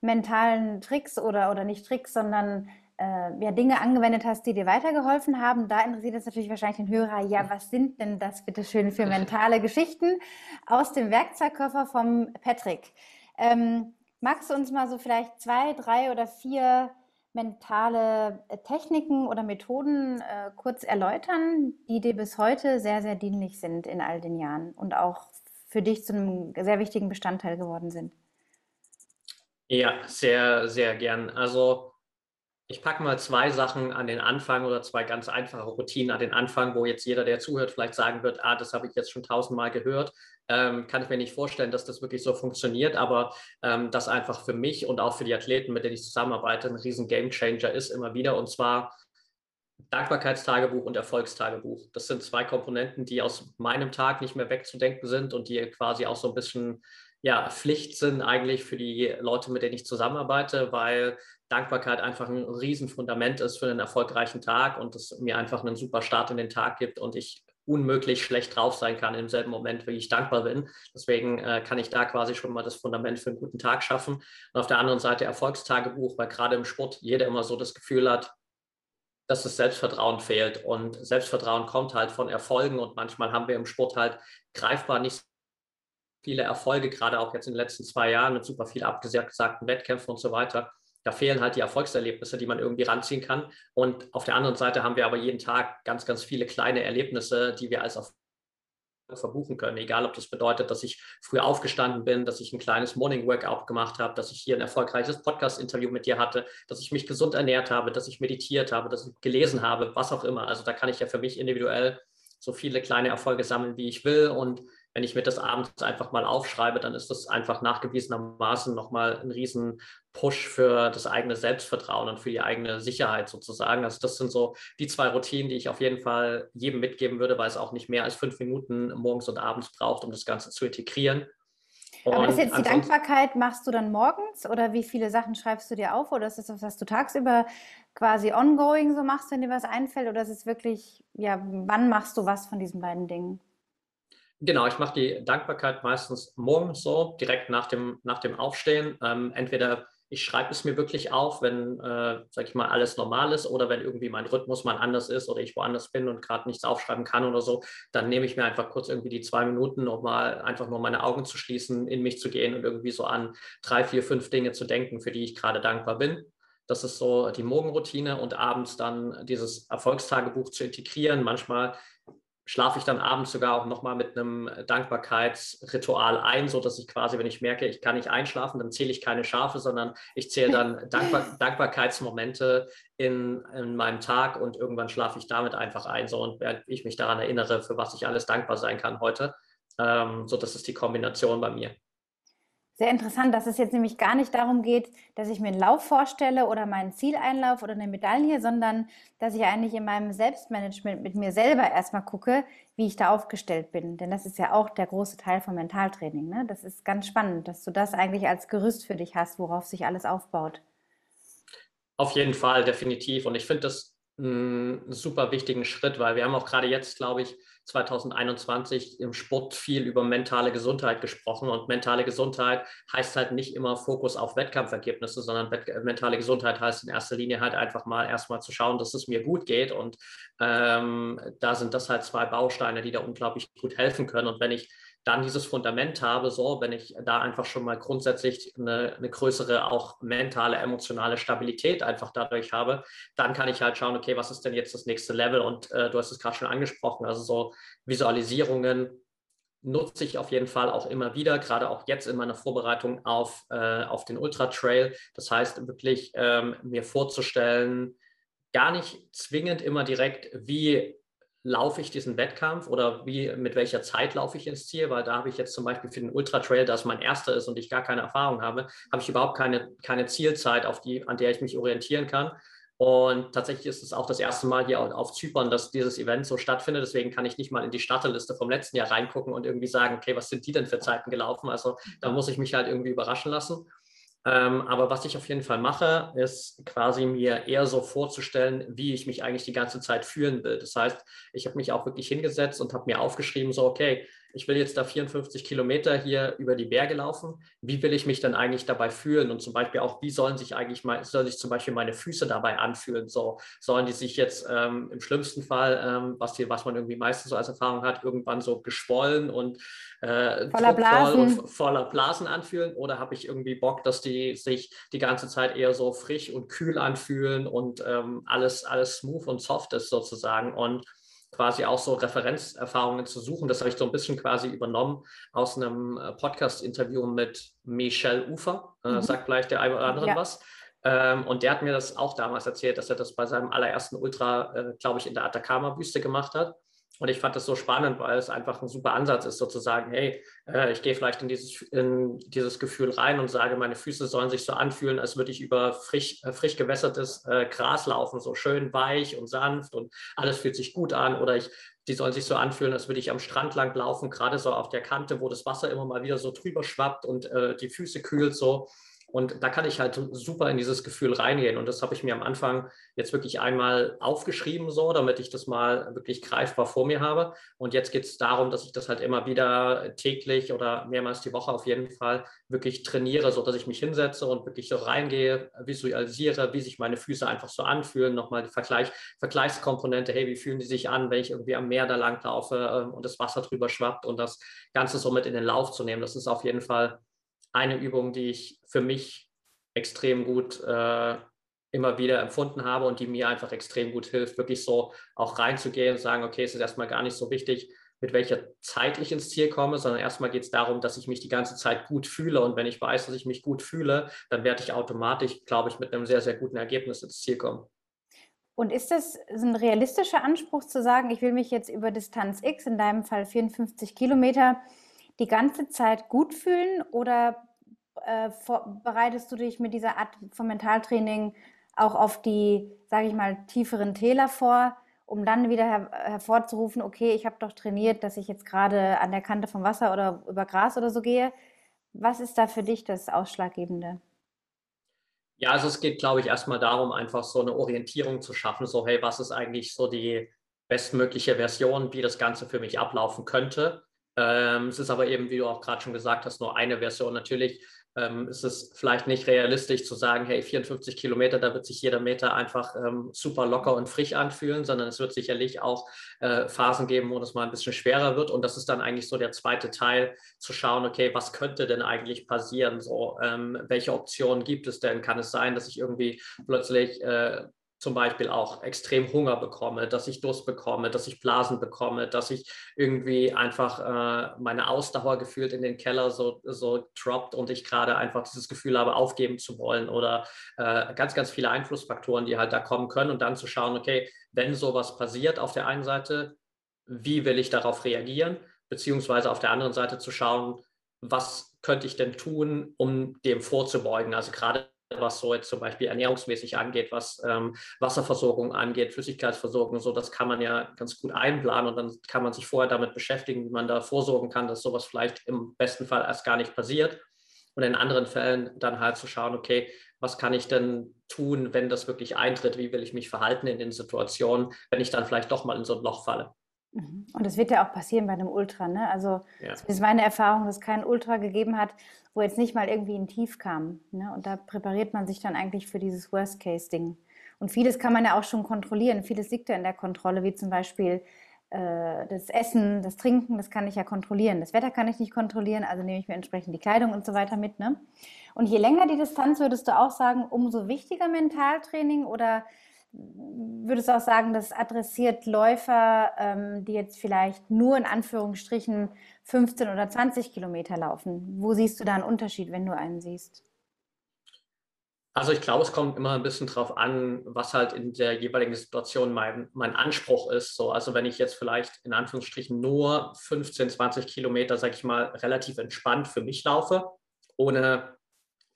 mentalen Tricks oder, oder nicht Tricks, sondern äh, ja, Dinge angewendet hast, die dir weitergeholfen haben. Da interessiert es natürlich wahrscheinlich den Hörer, ja, was sind denn das bitte schön für [LAUGHS] mentale Geschichten aus dem Werkzeugkoffer vom Patrick? Ähm, Magst du uns mal so vielleicht zwei, drei oder vier mentale äh, Techniken oder Methoden äh, kurz erläutern, die dir bis heute sehr, sehr dienlich sind in all den Jahren und auch für dich zu einem sehr wichtigen Bestandteil geworden sind? Ja, sehr, sehr gern. Also ich packe mal zwei Sachen an den Anfang oder zwei ganz einfache Routinen an den Anfang, wo jetzt jeder, der zuhört, vielleicht sagen wird, ah, das habe ich jetzt schon tausendmal gehört. Ähm, kann ich mir nicht vorstellen, dass das wirklich so funktioniert, aber ähm, das einfach für mich und auch für die Athleten, mit denen ich zusammenarbeite, ein riesen Gamechanger ist immer wieder. Und zwar Dankbarkeitstagebuch und Erfolgstagebuch. Das sind zwei Komponenten, die aus meinem Tag nicht mehr wegzudenken sind und die quasi auch so ein bisschen ja, Pflicht sind eigentlich für die Leute, mit denen ich zusammenarbeite, weil Dankbarkeit einfach ein Riesenfundament ist für einen erfolgreichen Tag und es mir einfach einen super Start in den Tag gibt und ich unmöglich schlecht drauf sein kann im selben Moment, wie ich dankbar bin. Deswegen äh, kann ich da quasi schon mal das Fundament für einen guten Tag schaffen. Und auf der anderen Seite Erfolgstagebuch, weil gerade im Sport jeder immer so das Gefühl hat, dass das Selbstvertrauen fehlt. Und Selbstvertrauen kommt halt von Erfolgen und manchmal haben wir im Sport halt greifbar nicht viele Erfolge, gerade auch jetzt in den letzten zwei Jahren mit super viel abgesagten Wettkämpfen und so weiter. Da fehlen halt die Erfolgserlebnisse, die man irgendwie ranziehen kann. Und auf der anderen Seite haben wir aber jeden Tag ganz, ganz viele kleine Erlebnisse, die wir als Erfolg verbuchen können. Egal, ob das bedeutet, dass ich früh aufgestanden bin, dass ich ein kleines Morning Workout gemacht habe, dass ich hier ein erfolgreiches Podcast-Interview mit dir hatte, dass ich mich gesund ernährt habe, dass ich meditiert habe, dass ich gelesen habe, was auch immer. Also da kann ich ja für mich individuell so viele kleine Erfolge sammeln, wie ich will. Und wenn ich mir das abends einfach mal aufschreibe, dann ist das einfach nachgewiesenermaßen nochmal ein riesen Push für das eigene Selbstvertrauen und für die eigene Sicherheit sozusagen. Also das sind so die zwei Routinen, die ich auf jeden Fall jedem mitgeben würde, weil es auch nicht mehr als fünf Minuten morgens und abends braucht, um das Ganze zu integrieren. Und Aber ist jetzt die Dankbarkeit, machst du dann morgens oder wie viele Sachen schreibst du dir auf? Oder ist das was, was du tagsüber quasi ongoing so machst, wenn dir was einfällt? Oder ist es wirklich, ja, wann machst du was von diesen beiden Dingen? Genau, ich mache die Dankbarkeit meistens morgens so, direkt nach dem, nach dem Aufstehen. Ähm, entweder ich schreibe es mir wirklich auf, wenn, äh, sag ich mal, alles normal ist oder wenn irgendwie mein Rhythmus mal anders ist oder ich woanders bin und gerade nichts aufschreiben kann oder so, dann nehme ich mir einfach kurz irgendwie die zwei Minuten, um mal einfach nur meine Augen zu schließen, in mich zu gehen und irgendwie so an drei, vier, fünf Dinge zu denken, für die ich gerade dankbar bin. Das ist so die Morgenroutine und abends dann dieses Erfolgstagebuch zu integrieren. Manchmal schlafe ich dann abends sogar auch nochmal mit einem Dankbarkeitsritual ein, so dass ich quasi, wenn ich merke, ich kann nicht einschlafen, dann zähle ich keine Schafe, sondern ich zähle dann [LAUGHS] Dankbar Dankbarkeitsmomente in, in meinem Tag und irgendwann schlafe ich damit einfach ein, so und ich mich daran erinnere, für was ich alles dankbar sein kann heute. Ähm, so, das ist die Kombination bei mir. Sehr interessant, dass es jetzt nämlich gar nicht darum geht, dass ich mir einen Lauf vorstelle oder meinen Zieleinlauf oder eine Medaille, sondern dass ich eigentlich in meinem Selbstmanagement mit mir selber erstmal gucke, wie ich da aufgestellt bin. Denn das ist ja auch der große Teil vom Mentaltraining. Ne? Das ist ganz spannend, dass du das eigentlich als Gerüst für dich hast, worauf sich alles aufbaut. Auf jeden Fall, definitiv. Und ich finde das einen super wichtigen Schritt, weil wir haben auch gerade jetzt, glaube ich, 2021 im Sport viel über mentale Gesundheit gesprochen. Und mentale Gesundheit heißt halt nicht immer Fokus auf Wettkampfergebnisse, sondern mentale Gesundheit heißt in erster Linie halt einfach mal erstmal zu schauen, dass es mir gut geht. Und ähm, da sind das halt zwei Bausteine, die da unglaublich gut helfen können. Und wenn ich dann dieses Fundament habe, so, wenn ich da einfach schon mal grundsätzlich eine, eine, größere auch mentale, emotionale Stabilität einfach dadurch habe, dann kann ich halt schauen, okay, was ist denn jetzt das nächste Level? Und äh, du hast es gerade schon angesprochen, also so Visualisierungen nutze ich auf jeden Fall auch immer wieder, gerade auch jetzt in meiner Vorbereitung auf, äh, auf den Ultra Trail. Das heißt, wirklich ähm, mir vorzustellen, gar nicht zwingend immer direkt, wie laufe ich diesen Wettkampf oder wie, mit welcher Zeit laufe ich ins Ziel, weil da habe ich jetzt zum Beispiel für den Ultra Trail, das mein erster ist und ich gar keine Erfahrung habe, habe ich überhaupt keine, keine Zielzeit, auf die, an der ich mich orientieren kann. Und tatsächlich ist es auch das erste Mal hier auf Zypern, dass dieses Event so stattfindet. Deswegen kann ich nicht mal in die Starterliste vom letzten Jahr reingucken und irgendwie sagen, okay, was sind die denn für Zeiten gelaufen? Also da muss ich mich halt irgendwie überraschen lassen. Ähm, aber was ich auf jeden Fall mache, ist quasi mir eher so vorzustellen, wie ich mich eigentlich die ganze Zeit fühlen will. Das heißt, ich habe mich auch wirklich hingesetzt und habe mir aufgeschrieben, so, okay, ich will jetzt da 54 Kilometer hier über die Berge laufen. Wie will ich mich dann eigentlich dabei fühlen? Und zum Beispiel auch, wie sollen sich eigentlich mal, sollen sich zum Beispiel meine Füße dabei anfühlen? So, sollen die sich jetzt ähm, im schlimmsten Fall, ähm, was, die, was man irgendwie meistens so als Erfahrung hat, irgendwann so geschwollen und äh, voller, Blasen. und voller Blasen anfühlen? Oder habe ich irgendwie Bock, dass die sich die ganze Zeit eher so frisch und kühl anfühlen und ähm, alles, alles smooth und soft ist sozusagen? Und quasi auch so Referenzerfahrungen zu suchen. Das habe ich so ein bisschen quasi übernommen aus einem äh, Podcast-Interview mit Michel Ufer. Äh, mhm. Sagt vielleicht der eine oder andere ja. was. Ähm, und der hat mir das auch damals erzählt, dass er das bei seinem allerersten Ultra, äh, glaube ich, in der Atacama-Wüste gemacht hat. Und ich fand das so spannend, weil es einfach ein super Ansatz ist, sozusagen, hey, äh, ich gehe vielleicht in dieses, in dieses Gefühl rein und sage, meine Füße sollen sich so anfühlen, als würde ich über frisch, äh, frisch gewässertes äh, Gras laufen, so schön weich und sanft und alles fühlt sich gut an. Oder ich, die sollen sich so anfühlen, als würde ich am Strand lang laufen, gerade so auf der Kante, wo das Wasser immer mal wieder so drüber schwappt und die Füße kühlt so. Und da kann ich halt super in dieses Gefühl reingehen. Und das habe ich mir am Anfang jetzt wirklich einmal aufgeschrieben, so, damit ich das mal wirklich greifbar vor mir habe. Und jetzt geht es darum, dass ich das halt immer wieder täglich oder mehrmals die Woche auf jeden Fall wirklich trainiere, so dass ich mich hinsetze und wirklich so reingehe, visualisiere, wie sich meine Füße einfach so anfühlen. Nochmal die Vergleich, Vergleichskomponente, hey, wie fühlen die sich an, wenn ich irgendwie am Meer da lang laufe ähm, und das Wasser drüber schwappt und das Ganze so mit in den Lauf zu nehmen. Das ist auf jeden Fall eine Übung, die ich für mich extrem gut äh, immer wieder empfunden habe und die mir einfach extrem gut hilft, wirklich so auch reinzugehen und sagen, okay, es ist erstmal gar nicht so wichtig, mit welcher Zeit ich ins Ziel komme, sondern erstmal geht es darum, dass ich mich die ganze Zeit gut fühle. Und wenn ich weiß, dass ich mich gut fühle, dann werde ich automatisch, glaube ich, mit einem sehr, sehr guten Ergebnis ins Ziel kommen. Und ist das ein realistischer Anspruch zu sagen, ich will mich jetzt über Distanz X, in deinem Fall 54 Kilometer, die ganze Zeit gut fühlen oder äh, vor, bereitest du dich mit dieser Art von Mentaltraining auch auf die, sage ich mal, tieferen Täler vor, um dann wieder her hervorzurufen, okay, ich habe doch trainiert, dass ich jetzt gerade an der Kante vom Wasser oder über Gras oder so gehe? Was ist da für dich das Ausschlaggebende? Ja, also es geht, glaube ich, erstmal darum, einfach so eine Orientierung zu schaffen, so, hey, was ist eigentlich so die bestmögliche Version, wie das Ganze für mich ablaufen könnte. Ähm, es ist aber eben, wie du auch gerade schon gesagt hast, nur eine Version. Natürlich ähm, ist es vielleicht nicht realistisch zu sagen, hey, 54 Kilometer, da wird sich jeder Meter einfach ähm, super locker und frisch anfühlen, sondern es wird sicherlich auch äh, Phasen geben, wo das mal ein bisschen schwerer wird. Und das ist dann eigentlich so der zweite Teil, zu schauen, okay, was könnte denn eigentlich passieren? So, ähm, welche Optionen gibt es denn? Kann es sein, dass ich irgendwie plötzlich äh, zum Beispiel auch extrem Hunger bekomme, dass ich Durst bekomme, dass ich Blasen bekomme, dass ich irgendwie einfach äh, meine Ausdauer gefühlt in den Keller so, so droppt und ich gerade einfach dieses Gefühl habe, aufgeben zu wollen oder äh, ganz, ganz viele Einflussfaktoren, die halt da kommen können und dann zu schauen, okay, wenn sowas passiert auf der einen Seite, wie will ich darauf reagieren, beziehungsweise auf der anderen Seite zu schauen, was könnte ich denn tun, um dem vorzubeugen. Also gerade was so jetzt zum Beispiel ernährungsmäßig angeht, was ähm, Wasserversorgung angeht, Flüssigkeitsversorgung, so das kann man ja ganz gut einplanen und dann kann man sich vorher damit beschäftigen, wie man da vorsorgen kann, dass sowas vielleicht im besten Fall erst gar nicht passiert. Und in anderen Fällen dann halt zu schauen, okay, was kann ich denn tun, wenn das wirklich eintritt? Wie will ich mich verhalten in den Situationen, wenn ich dann vielleicht doch mal in so ein Loch falle? Mhm. Und das wird ja auch passieren bei einem Ultra. Ne? Also ja. das ist meine Erfahrung, dass es keinen Ultra gegeben hat, wo jetzt nicht mal irgendwie ein Tief kam. Ne? Und da präpariert man sich dann eigentlich für dieses Worst-Case-Ding. Und vieles kann man ja auch schon kontrollieren. Vieles liegt ja in der Kontrolle, wie zum Beispiel äh, das Essen, das Trinken, das kann ich ja kontrollieren. Das Wetter kann ich nicht kontrollieren, also nehme ich mir entsprechend die Kleidung und so weiter mit. Ne? Und je länger die Distanz, würdest du auch sagen, umso wichtiger Mentaltraining oder würdest du auch sagen, das adressiert Läufer, ähm, die jetzt vielleicht nur in Anführungsstrichen 15 oder 20 Kilometer laufen? Wo siehst du da einen Unterschied, wenn du einen siehst? Also ich glaube, es kommt immer ein bisschen drauf an, was halt in der jeweiligen Situation mein, mein Anspruch ist. So, also wenn ich jetzt vielleicht in Anführungsstrichen nur 15, 20 Kilometer, sage ich mal, relativ entspannt für mich laufe, ohne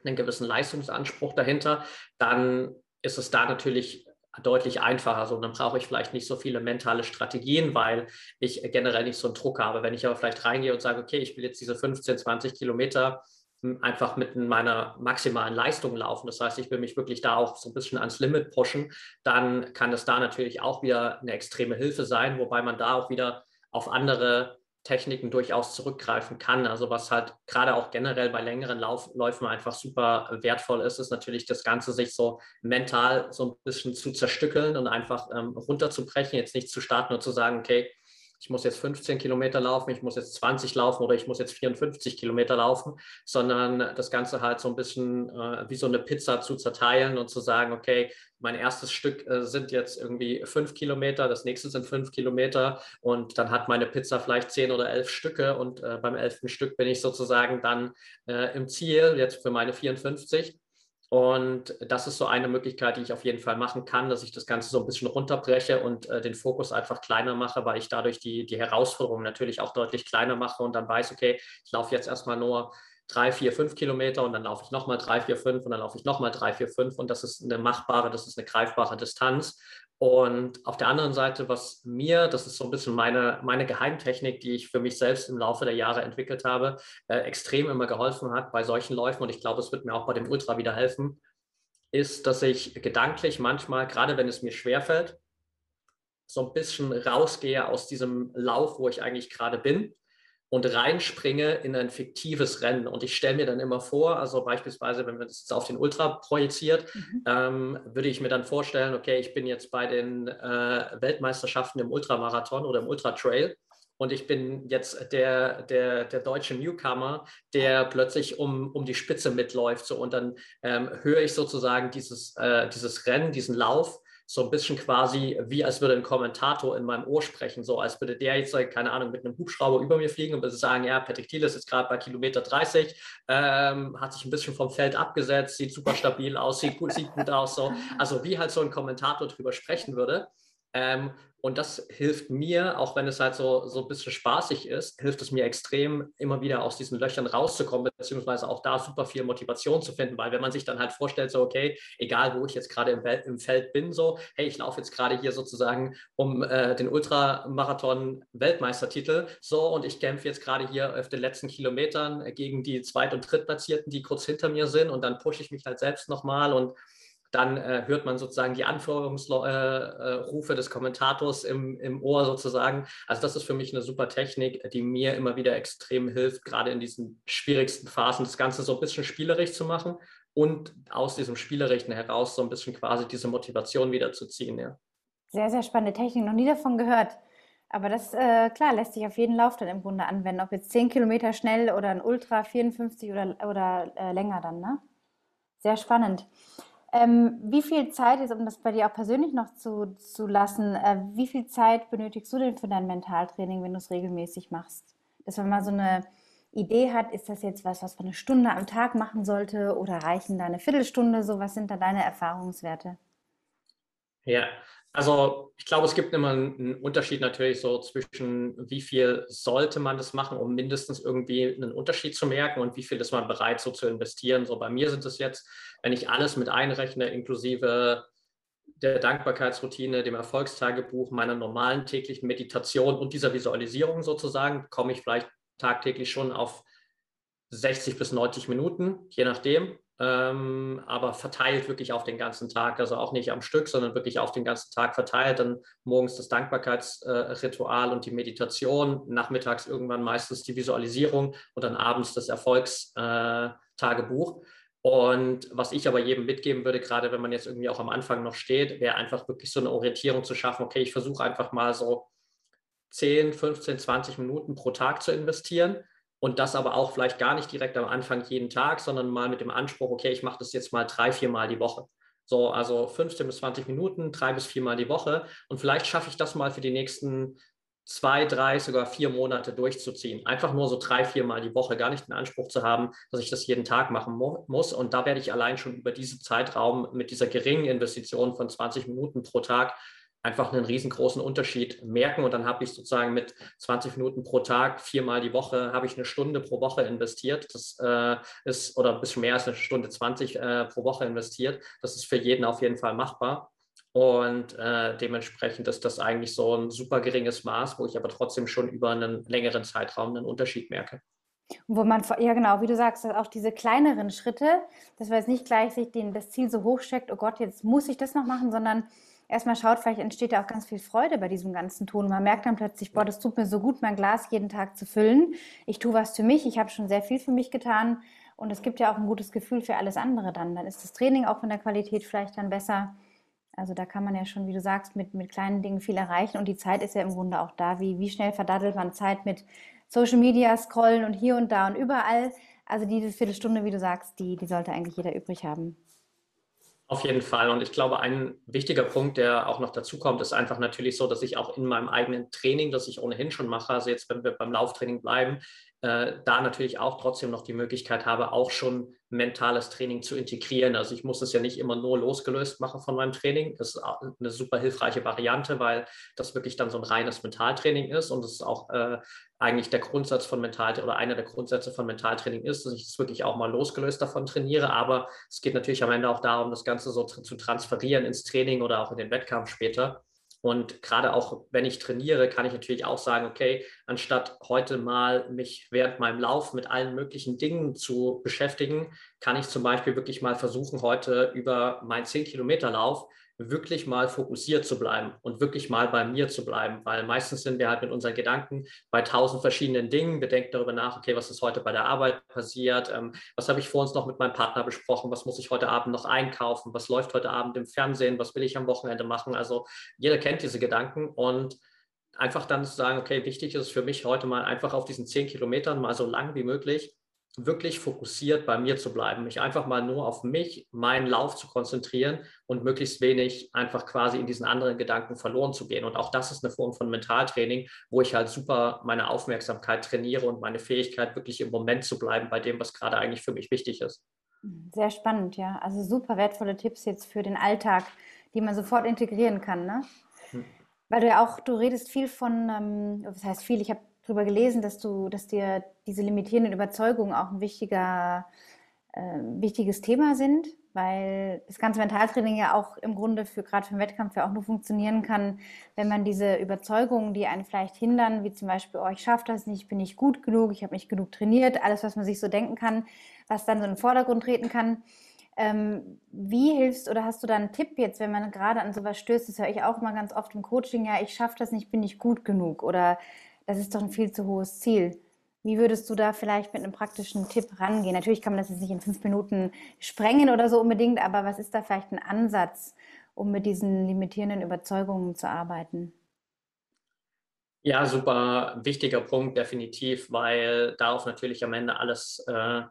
einen gewissen Leistungsanspruch dahinter, dann ist es da natürlich deutlich einfacher. So, dann brauche ich vielleicht nicht so viele mentale Strategien, weil ich generell nicht so einen Druck habe. Wenn ich aber vielleicht reingehe und sage, okay, ich will jetzt diese 15, 20 Kilometer hm, einfach mit meiner maximalen Leistung laufen. Das heißt, ich will mich wirklich da auch so ein bisschen ans Limit pushen. Dann kann das da natürlich auch wieder eine extreme Hilfe sein, wobei man da auch wieder auf andere Techniken durchaus zurückgreifen kann. Also was halt gerade auch generell bei längeren Lauf Läufen einfach super wertvoll ist, ist natürlich das Ganze sich so mental so ein bisschen zu zerstückeln und einfach ähm, runterzubrechen, jetzt nicht zu starten und zu sagen, okay, ich muss jetzt 15 Kilometer laufen, ich muss jetzt 20 laufen oder ich muss jetzt 54 Kilometer laufen, sondern das Ganze halt so ein bisschen äh, wie so eine Pizza zu zerteilen und zu sagen, okay, mein erstes Stück äh, sind jetzt irgendwie fünf Kilometer, das nächste sind fünf Kilometer und dann hat meine Pizza vielleicht zehn oder elf Stücke und äh, beim elften Stück bin ich sozusagen dann äh, im Ziel, jetzt für meine 54 und das ist so eine Möglichkeit, die ich auf jeden Fall machen kann, dass ich das Ganze so ein bisschen runterbreche und äh, den Fokus einfach kleiner mache, weil ich dadurch die, die Herausforderung natürlich auch deutlich kleiner mache und dann weiß, okay, ich laufe jetzt erstmal nur drei, vier, fünf Kilometer und dann laufe ich nochmal drei, vier, fünf und dann laufe ich nochmal drei, vier, fünf und das ist eine machbare, das ist eine greifbare Distanz. Und auf der anderen Seite, was mir, das ist so ein bisschen meine, meine Geheimtechnik, die ich für mich selbst im Laufe der Jahre entwickelt habe, äh, extrem immer geholfen hat bei solchen Läufen und ich glaube, es wird mir auch bei dem Ultra wieder helfen, ist, dass ich gedanklich manchmal, gerade wenn es mir schwerfällt, so ein bisschen rausgehe aus diesem Lauf, wo ich eigentlich gerade bin und reinspringe in ein fiktives Rennen. Und ich stelle mir dann immer vor, also beispielsweise, wenn man das jetzt auf den Ultra projiziert, mhm. ähm, würde ich mir dann vorstellen, okay, ich bin jetzt bei den äh, Weltmeisterschaften im Ultramarathon oder im Ultratrail und ich bin jetzt der, der, der deutsche Newcomer, der plötzlich um, um die Spitze mitläuft. So, und dann ähm, höre ich sozusagen dieses, äh, dieses Rennen, diesen Lauf so ein bisschen quasi wie als würde ein Kommentator in meinem Ohr sprechen, so als würde der jetzt, keine Ahnung, mit einem Hubschrauber über mir fliegen und würde sagen, ja, Patrick Thiel ist jetzt gerade bei Kilometer 30, ähm, hat sich ein bisschen vom Feld abgesetzt, sieht super stabil aus, sieht gut, sieht gut aus, so. Also wie halt so ein Kommentator drüber sprechen würde. Ähm, Und das hilft mir, auch wenn es halt so, so ein bisschen spaßig ist, hilft es mir extrem, immer wieder aus diesen Löchern rauszukommen, beziehungsweise auch da super viel Motivation zu finden, weil wenn man sich dann halt vorstellt, so, okay, egal wo ich jetzt gerade im, im, Feld bin, so, hey, ich laufe jetzt gerade hier sozusagen um äh, den Ultramarathon-Weltmeistertitel, so, und ich kämpfe jetzt gerade hier auf den letzten Kilometern gegen die Zweit- und Drittplatzierten, die kurz hinter mir sind, und dann pushe ich mich halt selbst nochmal und dann äh, hört man sozusagen die Anführungsrufe äh, äh des Kommentators im, im Ohr sozusagen. Also das ist für mich eine super Technik, die mir immer wieder extrem hilft, gerade in diesen schwierigsten Phasen das Ganze so ein bisschen spielerisch zu machen und aus diesem Spielerischen heraus so ein bisschen quasi diese Motivation wieder zu ziehen. Ja. Sehr, sehr spannende Technik, noch nie davon gehört. Aber das, äh, klar, lässt sich auf jeden Lauf dann im Grunde anwenden, ob jetzt 10 Kilometer schnell oder ein Ultra 54 oder, oder äh, länger dann, ne? Sehr spannend. Ähm, wie viel Zeit ist, um das bei dir auch persönlich noch zu, zu lassen, äh, wie viel Zeit benötigst du denn für dein Mentaltraining, wenn du es regelmäßig machst? Dass man mal so eine Idee hat, ist das jetzt was, was man eine Stunde am Tag machen sollte oder reichen da eine Viertelstunde? So, was sind da deine Erfahrungswerte? Ja, also ich glaube, es gibt immer einen Unterschied natürlich so zwischen, wie viel sollte man das machen, um mindestens irgendwie einen Unterschied zu merken und wie viel ist man bereit so zu investieren. So bei mir sind es jetzt, wenn ich alles mit einrechne, inklusive der Dankbarkeitsroutine, dem Erfolgstagebuch, meiner normalen täglichen Meditation und dieser Visualisierung sozusagen, komme ich vielleicht tagtäglich schon auf 60 bis 90 Minuten, je nachdem ähm, aber verteilt wirklich auf den ganzen Tag, also auch nicht am Stück, sondern wirklich auf den ganzen Tag verteilt. Dann morgens das Dankbarkeitsritual äh, und die Meditation, nachmittags irgendwann meistens die Visualisierung und dann abends das Erfolgstagebuch. Und was ich aber jedem mitgeben würde, gerade wenn man jetzt irgendwie auch am Anfang noch steht, wäre einfach wirklich so eine Orientierung zu schaffen. Okay, ich versuche einfach mal so 10, 15, 20 Minuten pro Tag zu investieren und das aber auch vielleicht gar nicht direkt am Anfang jeden Tag, sondern mal mit dem Anspruch, okay, ich mache das jetzt mal drei, vier Mal die Woche. So, also 15 bis 20 Minuten, drei bis vier Mal die Woche. Und vielleicht schaffe ich das mal für die nächsten zwei, drei, sogar vier Monate durchzuziehen. Einfach nur so drei, vier Mal die Woche, gar nicht den Anspruch zu haben, dass ich das jeden Tag machen mu muss. Und da werde ich allein schon über diesen Zeitraum mit dieser geringen Investition von 20 Minuten pro Tag einfach einen riesengroßen Unterschied merken. Und dann habe ich sozusagen mit 20 Minuten pro Tag, viermal die Woche, habe ich eine Stunde pro Woche investiert. Das äh, ist, oder ein bisschen mehr als eine Stunde 20 äh, pro Woche investiert. Das ist für jeden auf jeden Fall machbar. Und äh, dementsprechend ist das eigentlich so ein super geringes Maß, wo ich aber trotzdem schon über einen längeren Zeitraum einen Unterschied merke. Wo man, ja genau, wie du sagst, auch diese kleineren Schritte, dass man jetzt nicht gleich sich den, das Ziel so hoch steckt, oh Gott, jetzt muss ich das noch machen, sondern erstmal schaut, vielleicht entsteht ja auch ganz viel Freude bei diesem ganzen Tun. Man merkt dann plötzlich, boah, das tut mir so gut, mein Glas jeden Tag zu füllen. Ich tue was für mich, ich habe schon sehr viel für mich getan und es gibt ja auch ein gutes Gefühl für alles andere dann. Dann ist das Training auch von der Qualität vielleicht dann besser. Also da kann man ja schon, wie du sagst, mit, mit kleinen Dingen viel erreichen und die Zeit ist ja im Grunde auch da. Wie, wie schnell verdattelt man Zeit mit Social Media, Scrollen und hier und da und überall. Also diese Viertelstunde, wie du sagst, die, die sollte eigentlich jeder übrig haben. Auf jeden Fall. Und ich glaube, ein wichtiger Punkt, der auch noch dazu kommt, ist einfach natürlich so, dass ich auch in meinem eigenen Training, das ich ohnehin schon mache, also jetzt, wenn wir beim Lauftraining bleiben, äh, da natürlich auch trotzdem noch die Möglichkeit habe, auch schon mentales Training zu integrieren. Also ich muss es ja nicht immer nur losgelöst machen von meinem Training. Das ist eine super hilfreiche Variante, weil das wirklich dann so ein reines Mentaltraining ist und es ist auch äh, eigentlich der Grundsatz von Mental oder einer der Grundsätze von Mentaltraining ist, dass ich das wirklich auch mal losgelöst davon trainiere. Aber es geht natürlich am Ende auch darum, das Ganze so zu transferieren ins Training oder auch in den Wettkampf später. Und gerade auch wenn ich trainiere, kann ich natürlich auch sagen, okay, anstatt heute mal mich während meinem Lauf mit allen möglichen Dingen zu beschäftigen, kann ich zum Beispiel wirklich mal versuchen, heute über meinen 10-Kilometer-Lauf wirklich mal fokussiert zu bleiben und wirklich mal bei mir zu bleiben, weil meistens sind wir halt mit unseren Gedanken bei tausend verschiedenen Dingen. Wir denken darüber nach, okay, was ist heute bei der Arbeit passiert? Ähm, was habe ich vor uns noch mit meinem Partner besprochen? Was muss ich heute Abend noch einkaufen? Was läuft heute Abend im Fernsehen? Was will ich am Wochenende machen? Also jeder kennt diese Gedanken und einfach dann zu sagen, okay, wichtig ist es für mich heute mal einfach auf diesen zehn Kilometern mal so lang wie möglich wirklich fokussiert bei mir zu bleiben, mich einfach mal nur auf mich, meinen Lauf zu konzentrieren und möglichst wenig einfach quasi in diesen anderen Gedanken verloren zu gehen. Und auch das ist eine Form von Mentaltraining, wo ich halt super meine Aufmerksamkeit trainiere und meine Fähigkeit, wirklich im Moment zu bleiben bei dem, was gerade eigentlich für mich wichtig ist. Sehr spannend, ja. Also super wertvolle Tipps jetzt für den Alltag, die man sofort integrieren kann. Ne? Hm. Weil du ja auch, du redest viel von, ähm, was heißt viel, ich habe darüber gelesen, dass du, dass dir diese limitierenden Überzeugungen auch ein wichtiger, äh, wichtiges Thema sind, weil das ganze Mentaltraining ja auch im Grunde für gerade für den Wettkampf ja auch nur funktionieren kann, wenn man diese Überzeugungen, die einen vielleicht hindern, wie zum Beispiel, oh, ich schaffe das nicht, ich bin nicht gut genug, ich habe nicht genug trainiert, alles, was man sich so denken kann, was dann so in den Vordergrund treten kann, ähm, wie hilfst oder hast du da einen Tipp jetzt, wenn man gerade an sowas stößt? Das höre ich auch immer ganz oft im Coaching, ja, ich schaffe das nicht, bin nicht gut genug oder das ist doch ein viel zu hohes Ziel. Wie würdest du da vielleicht mit einem praktischen Tipp rangehen? Natürlich kann man das jetzt nicht in fünf Minuten sprengen oder so unbedingt, aber was ist da vielleicht ein Ansatz, um mit diesen limitierenden Überzeugungen zu arbeiten? Ja, super wichtiger Punkt, definitiv, weil darauf natürlich am Ende alles äh,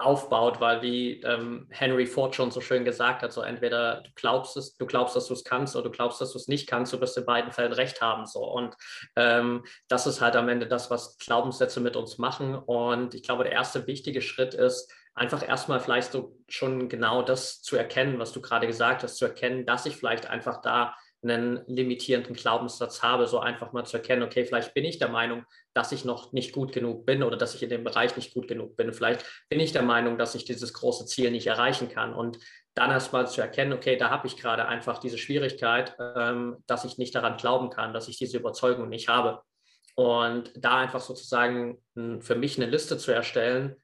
aufbaut, weil wie ähm, Henry Ford schon so schön gesagt hat, so entweder du glaubst es, du glaubst, dass du es kannst oder du glaubst, dass du es nicht kannst, du wirst in beiden Fällen recht haben. So. Und ähm, das ist halt am Ende das, was Glaubenssätze mit uns machen. Und ich glaube, der erste wichtige Schritt ist, einfach erstmal vielleicht so schon genau das zu erkennen, was du gerade gesagt hast, zu erkennen, dass ich vielleicht einfach da einen limitierenden Glaubenssatz habe, so einfach mal zu erkennen, okay, vielleicht bin ich der Meinung, dass ich noch nicht gut genug bin oder dass ich in dem Bereich nicht gut genug bin. Vielleicht bin ich der Meinung, dass ich dieses große Ziel nicht erreichen kann. Und dann erst mal zu erkennen, okay, da habe ich gerade einfach diese Schwierigkeit, ähm, dass ich nicht daran glauben kann, dass ich diese Überzeugung nicht habe. Und da einfach sozusagen für mich eine Liste zu erstellen,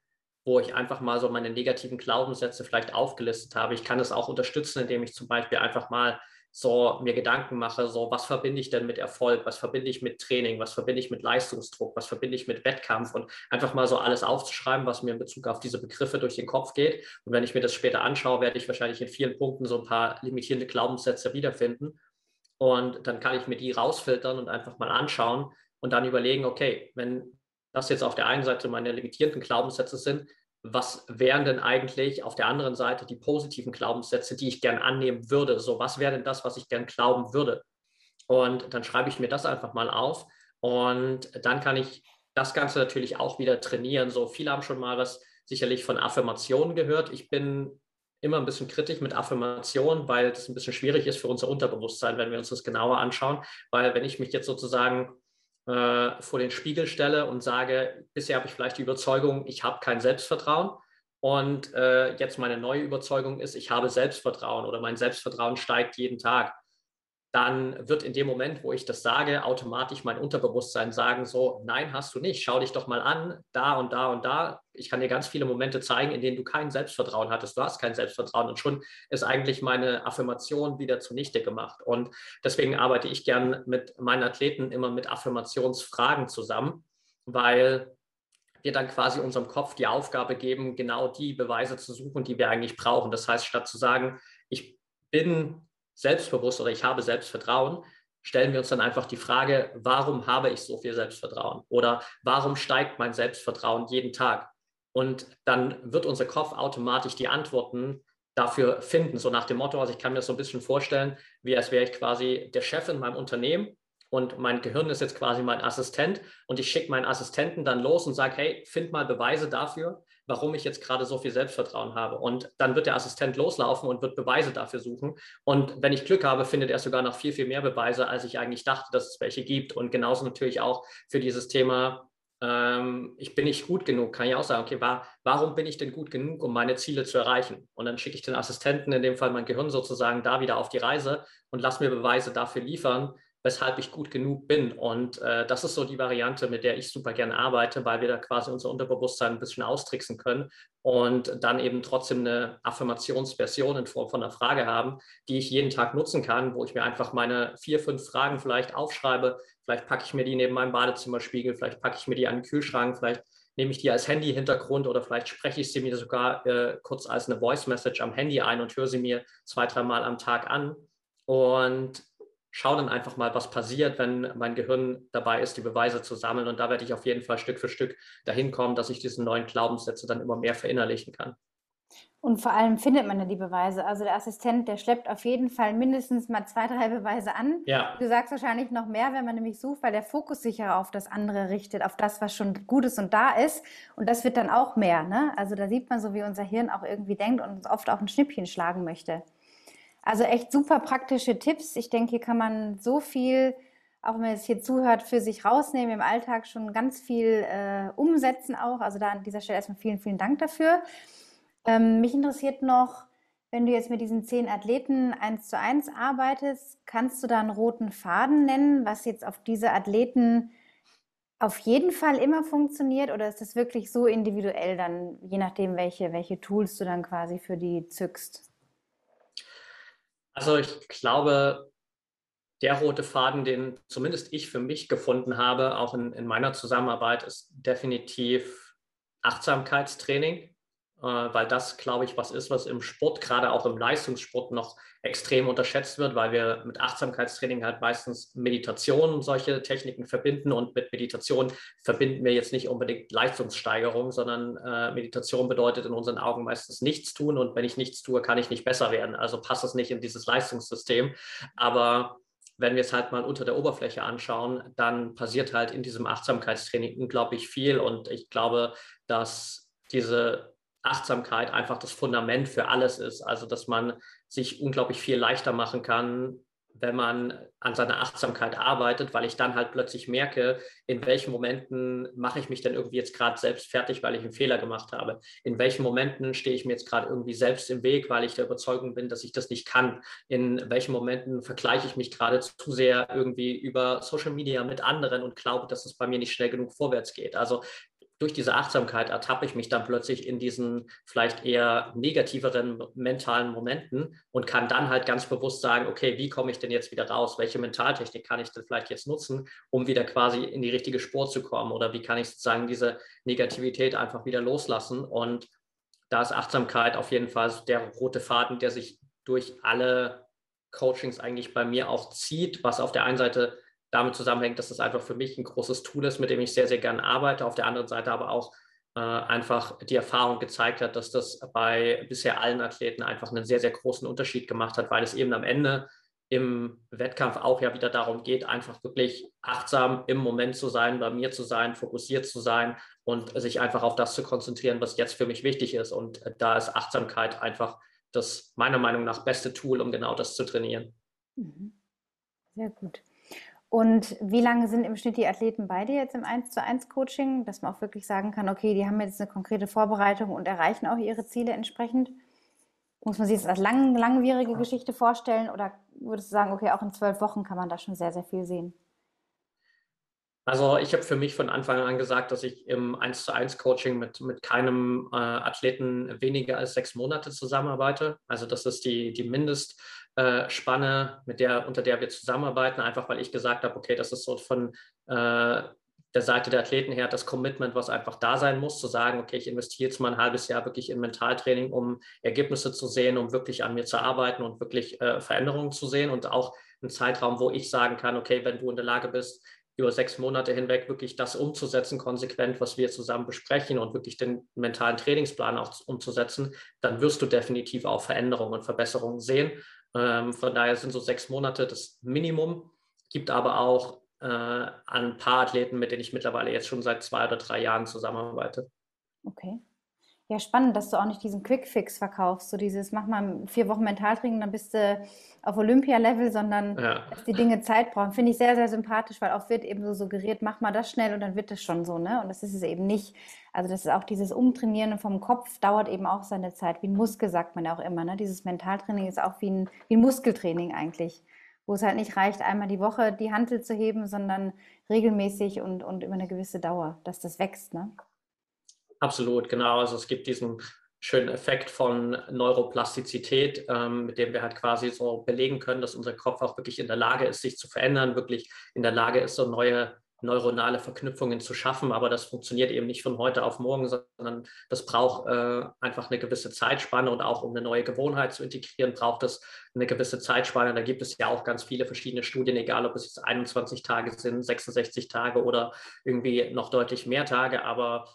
wo ich einfach mal so meine negativen Glaubenssätze vielleicht aufgelistet habe. Ich kann es auch unterstützen, indem ich zum Beispiel einfach mal so mir Gedanken mache, so was verbinde ich denn mit Erfolg, was verbinde ich mit Training, was verbinde ich mit Leistungsdruck, was verbinde ich mit Wettkampf und einfach mal so alles aufzuschreiben, was mir in Bezug auf diese Begriffe durch den Kopf geht. Und wenn ich mir das später anschaue, werde ich wahrscheinlich in vielen Punkten so ein paar limitierende Glaubenssätze wiederfinden. Und dann kann ich mir die rausfiltern und einfach mal anschauen und dann überlegen, okay, wenn das jetzt auf der einen Seite meine limitierenden Glaubenssätze sind, was wären denn eigentlich auf der anderen Seite die positiven Glaubenssätze, die ich gern annehmen würde? So, was wäre denn das, was ich gern glauben würde? Und dann schreibe ich mir das einfach mal auf und dann kann ich das Ganze natürlich auch wieder trainieren. So, viele haben schon mal was sicherlich von Affirmationen gehört. Ich bin immer ein bisschen kritisch mit Affirmationen, weil das ein bisschen schwierig ist für unser Unterbewusstsein, wenn wir uns das genauer anschauen. Weil wenn ich mich jetzt sozusagen äh, vor den Spiegel stelle und sage, bisher habe ich vielleicht die Überzeugung, ich habe kein Selbstvertrauen. Und äh, jetzt meine neue Überzeugung ist, ich habe Selbstvertrauen oder mein Selbstvertrauen steigt jeden Tag dann wird in dem Moment, wo ich das sage, automatisch mein Unterbewusstsein sagen, so, nein, hast du nicht, schau dich doch mal an, da und da und da. Ich kann dir ganz viele Momente zeigen, in denen du kein Selbstvertrauen hattest, du hast kein Selbstvertrauen und schon ist eigentlich meine Affirmation wieder zunichte gemacht. Und deswegen arbeite ich gern mit meinen Athleten immer mit Affirmationsfragen zusammen, weil wir dann quasi unserem Kopf die Aufgabe geben, genau die Beweise zu suchen, die wir eigentlich brauchen. Das heißt, statt zu sagen, ich bin selbstbewusst oder ich habe Selbstvertrauen, stellen wir uns dann einfach die Frage, warum habe ich so viel Selbstvertrauen? Oder warum steigt mein Selbstvertrauen jeden Tag? Und dann wird unser Kopf automatisch die Antworten dafür finden, so nach dem Motto, also ich kann mir das so ein bisschen vorstellen, wie als wäre ich quasi der Chef in meinem Unternehmen und mein Gehirn ist jetzt quasi mein Assistent und ich schicke meinen Assistenten dann los und sage, hey, find mal Beweise dafür, warum ich jetzt gerade so viel Selbstvertrauen habe. Und dann wird der Assistent loslaufen und wird Beweise dafür suchen. Und wenn ich Glück habe, findet er sogar noch viel, viel mehr Beweise, als ich eigentlich dachte, dass es welche gibt. Und genauso natürlich auch für dieses Thema, ähm, ich bin nicht gut genug, kann ich auch sagen, okay, war, warum bin ich denn gut genug, um meine Ziele zu erreichen? Und dann schicke ich den Assistenten, in dem Fall mein Gehirn sozusagen, da wieder auf die Reise und lass mir Beweise dafür liefern, weshalb ich gut genug bin. Und äh, das ist so die Variante, mit der ich super gerne arbeite, weil wir da quasi unser Unterbewusstsein ein bisschen austricksen können und dann eben trotzdem eine Affirmationsversion in Form von einer Frage haben, die ich jeden Tag nutzen kann, wo ich mir einfach meine vier, fünf Fragen vielleicht aufschreibe. Vielleicht packe ich mir die neben meinem Badezimmerspiegel, vielleicht packe ich mir die an den Kühlschrank, vielleicht nehme ich die als Handy-Hintergrund oder vielleicht spreche ich sie mir sogar äh, kurz als eine Voice-Message am Handy ein und höre sie mir zwei, dreimal am Tag an. Und schaue dann einfach mal, was passiert, wenn mein Gehirn dabei ist, die Beweise zu sammeln. Und da werde ich auf jeden Fall Stück für Stück dahin kommen, dass ich diese neuen Glaubenssätze dann immer mehr verinnerlichen kann. Und vor allem findet man ja die Beweise. Also der Assistent, der schleppt auf jeden Fall mindestens mal zwei, drei Beweise an. Ja. Du sagst wahrscheinlich noch mehr, wenn man nämlich sucht, weil der Fokus sich ja auf das andere richtet, auf das, was schon gut ist und da ist. Und das wird dann auch mehr. Ne? Also da sieht man so, wie unser Hirn auch irgendwie denkt und uns oft auch ein Schnippchen schlagen möchte. Also echt super praktische Tipps. Ich denke, hier kann man so viel auch wenn man jetzt hier zuhört, für sich rausnehmen, im Alltag schon ganz viel äh, umsetzen auch. Also da an dieser Stelle erstmal vielen, vielen Dank dafür. Ähm, mich interessiert noch, wenn du jetzt mit diesen zehn Athleten eins zu eins arbeitest, kannst du da einen roten Faden nennen, was jetzt auf diese Athleten auf jeden Fall immer funktioniert oder ist das wirklich so individuell dann, je nachdem, welche, welche Tools du dann quasi für die zückst? Also ich glaube, der rote Faden, den zumindest ich für mich gefunden habe, auch in, in meiner Zusammenarbeit, ist definitiv Achtsamkeitstraining. Äh, weil das, glaube ich, was ist, was im Sport, gerade auch im Leistungssport noch extrem unterschätzt wird, weil wir mit Achtsamkeitstraining halt meistens Meditation und solche Techniken verbinden und mit Meditation verbinden wir jetzt nicht unbedingt Leistungssteigerung, sondern äh, Meditation bedeutet in unseren Augen meistens nichts tun und wenn ich nichts tue, kann ich nicht besser werden. Also passt es nicht in dieses Leistungssystem. Aber wenn wir es halt mal unter der Oberfläche anschauen, dann passiert halt in diesem Achtsamkeitstraining unglaublich viel und ich glaube, dass diese Achtsamkeit einfach das Fundament für alles ist. Also, dass man sich unglaublich viel leichter machen kann, wenn man an seiner Achtsamkeit arbeitet, weil ich dann halt plötzlich merke, in welchen Momenten mache ich mich denn irgendwie jetzt gerade selbst fertig, weil ich einen Fehler gemacht habe. In welchen Momenten stehe ich mir jetzt gerade irgendwie selbst im Weg, weil ich der Überzeugung bin, dass ich das nicht kann. In welchen Momenten vergleiche ich mich gerade zu sehr irgendwie über Social Media mit anderen und glaube, dass es bei mir nicht schnell genug vorwärts geht. Also durch diese Achtsamkeit ertappe ich mich dann plötzlich in diesen vielleicht eher negativeren mentalen Momenten und kann dann halt ganz bewusst sagen, okay, wie komme ich denn jetzt wieder raus? Welche Mentaltechnik kann ich denn vielleicht jetzt nutzen, um wieder quasi in die richtige Spur zu kommen? Oder wie kann ich sozusagen diese Negativität einfach wieder loslassen? Und da ist Achtsamkeit auf jeden Fall der rote Faden, der sich durch alle Coachings eigentlich bei mir auch zieht, was auf der einen Seite damit zusammenhängt, dass das einfach für mich ein großes Tool ist, mit dem ich sehr, sehr gerne arbeite. Auf der anderen Seite aber auch äh, einfach die Erfahrung gezeigt hat, dass das bei bisher allen Athleten einfach einen sehr, sehr großen Unterschied gemacht hat, weil es eben am Ende im Wettkampf auch ja wieder darum geht, einfach wirklich achtsam im Moment zu sein, bei mir zu sein, fokussiert zu sein und sich einfach auf das zu konzentrieren, was jetzt für mich wichtig ist. Und da ist Achtsamkeit einfach das meiner Meinung nach beste Tool, um genau das zu trainieren. Mhm. Sehr gut. Und wie lange sind im Schnitt die Athleten bei dir jetzt im 1 zu 1 Coaching, dass man auch wirklich sagen kann, okay, die haben jetzt eine konkrete Vorbereitung und erreichen auch ihre Ziele entsprechend? Muss man sich das als lang, langwierige Geschichte vorstellen oder würdest du sagen, okay, auch in zwölf Wochen kann man da schon sehr, sehr viel sehen? Also ich habe für mich von Anfang an gesagt, dass ich im 1 zu 1 Coaching mit, mit keinem äh, Athleten weniger als sechs Monate zusammenarbeite. Also das ist die, die Mindest, äh, mit der, unter der wir zusammenarbeiten, einfach weil ich gesagt habe, okay, das ist so von äh, der Seite der Athleten her das Commitment, was einfach da sein muss, zu sagen, okay, ich investiere jetzt mal ein halbes Jahr wirklich in Mentaltraining, um Ergebnisse zu sehen, um wirklich an mir zu arbeiten und wirklich äh, Veränderungen zu sehen und auch einen Zeitraum, wo ich sagen kann, okay, wenn du in der Lage bist, über sechs Monate hinweg wirklich das umzusetzen, konsequent, was wir zusammen besprechen und wirklich den mentalen Trainingsplan auch umzusetzen, dann wirst du definitiv auch Veränderungen und Verbesserungen sehen. Ähm, von daher sind so sechs Monate das Minimum. Gibt aber auch äh, ein paar Athleten, mit denen ich mittlerweile jetzt schon seit zwei oder drei Jahren zusammenarbeite. Okay. Ja, spannend, dass du auch nicht diesen Quick-Fix verkaufst, so dieses, mach mal vier Wochen Mentaltraining, dann bist du auf Olympia-Level, sondern ja. dass die Dinge Zeit brauchen. Finde ich sehr, sehr sympathisch, weil oft wird eben so suggeriert, mach mal das schnell und dann wird das schon so, ne? Und das ist es eben nicht. Also das ist auch dieses Umtrainieren vom Kopf dauert eben auch seine Zeit, wie ein Muskel, sagt man ja auch immer, ne? Dieses Mentaltraining ist auch wie ein, wie ein Muskeltraining eigentlich, wo es halt nicht reicht, einmal die Woche die Hantel zu heben, sondern regelmäßig und, und über eine gewisse Dauer, dass das wächst, ne? Absolut, genau. Also es gibt diesen schönen Effekt von Neuroplastizität, ähm, mit dem wir halt quasi so belegen können, dass unser Kopf auch wirklich in der Lage ist, sich zu verändern, wirklich in der Lage ist, so neue neuronale Verknüpfungen zu schaffen. Aber das funktioniert eben nicht von heute auf morgen, sondern das braucht äh, einfach eine gewisse Zeitspanne und auch um eine neue Gewohnheit zu integrieren, braucht es eine gewisse Zeitspanne. Da gibt es ja auch ganz viele verschiedene Studien, egal ob es jetzt 21 Tage sind, 66 Tage oder irgendwie noch deutlich mehr Tage. Aber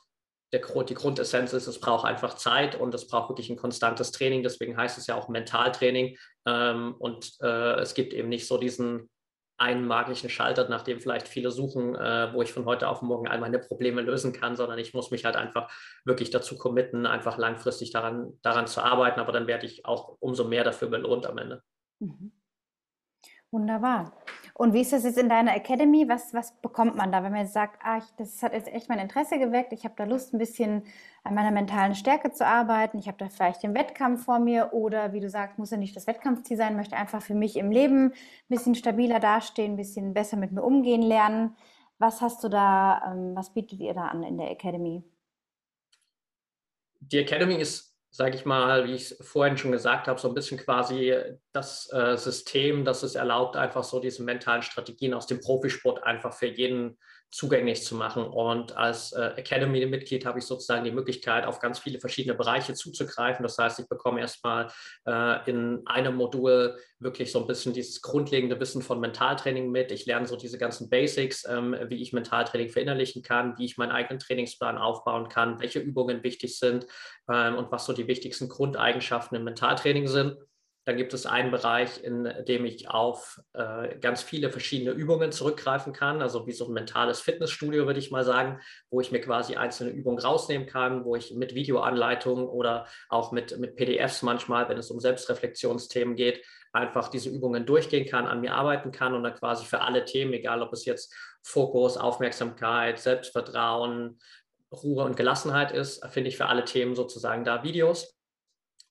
der, die Grundessenz ist, es braucht einfach Zeit und es braucht wirklich ein konstantes Training. Deswegen heißt es ja auch Mentaltraining. Ähm, und äh, es gibt eben nicht so diesen einen magischen Schalter, nach dem vielleicht viele suchen, äh, wo ich von heute auf morgen all meine Probleme lösen kann, sondern ich muss mich halt einfach wirklich dazu committen, einfach langfristig daran, daran zu arbeiten. Aber dann werde ich auch umso mehr dafür belohnt am Ende. Mhm. Wunderbar. Und wie ist das jetzt in deiner Academy? Was, was bekommt man da, wenn man jetzt sagt, ah, ich, das hat jetzt echt mein Interesse geweckt, ich habe da Lust, ein bisschen an meiner mentalen Stärke zu arbeiten, ich habe da vielleicht den Wettkampf vor mir oder wie du sagst, muss ja nicht das Wettkampfziel sein, möchte einfach für mich im Leben ein bisschen stabiler dastehen, ein bisschen besser mit mir umgehen lernen. Was hast du da, ähm, was bietet ihr da an in der Academy? Die Academy ist sage ich mal, wie ich es vorhin schon gesagt habe, so ein bisschen quasi das äh, System, das es erlaubt, einfach so diese mentalen Strategien aus dem Profisport einfach für jeden zugänglich zu machen. Und als äh, Academy-Mitglied habe ich sozusagen die Möglichkeit, auf ganz viele verschiedene Bereiche zuzugreifen. Das heißt, ich bekomme erstmal äh, in einem Modul wirklich so ein bisschen dieses grundlegende Wissen von Mentaltraining mit. Ich lerne so diese ganzen Basics, ähm, wie ich Mentaltraining verinnerlichen kann, wie ich meinen eigenen Trainingsplan aufbauen kann, welche Übungen wichtig sind ähm, und was so die wichtigsten Grundeigenschaften im Mentaltraining sind. Dann gibt es einen Bereich, in dem ich auf äh, ganz viele verschiedene Übungen zurückgreifen kann, also wie so ein mentales Fitnessstudio, würde ich mal sagen, wo ich mir quasi einzelne Übungen rausnehmen kann, wo ich mit Videoanleitungen oder auch mit, mit PDFs manchmal, wenn es um Selbstreflexionsthemen geht, einfach diese Übungen durchgehen kann, an mir arbeiten kann und dann quasi für alle Themen, egal ob es jetzt Fokus, Aufmerksamkeit, Selbstvertrauen, Ruhe und Gelassenheit ist, finde ich für alle Themen sozusagen da Videos.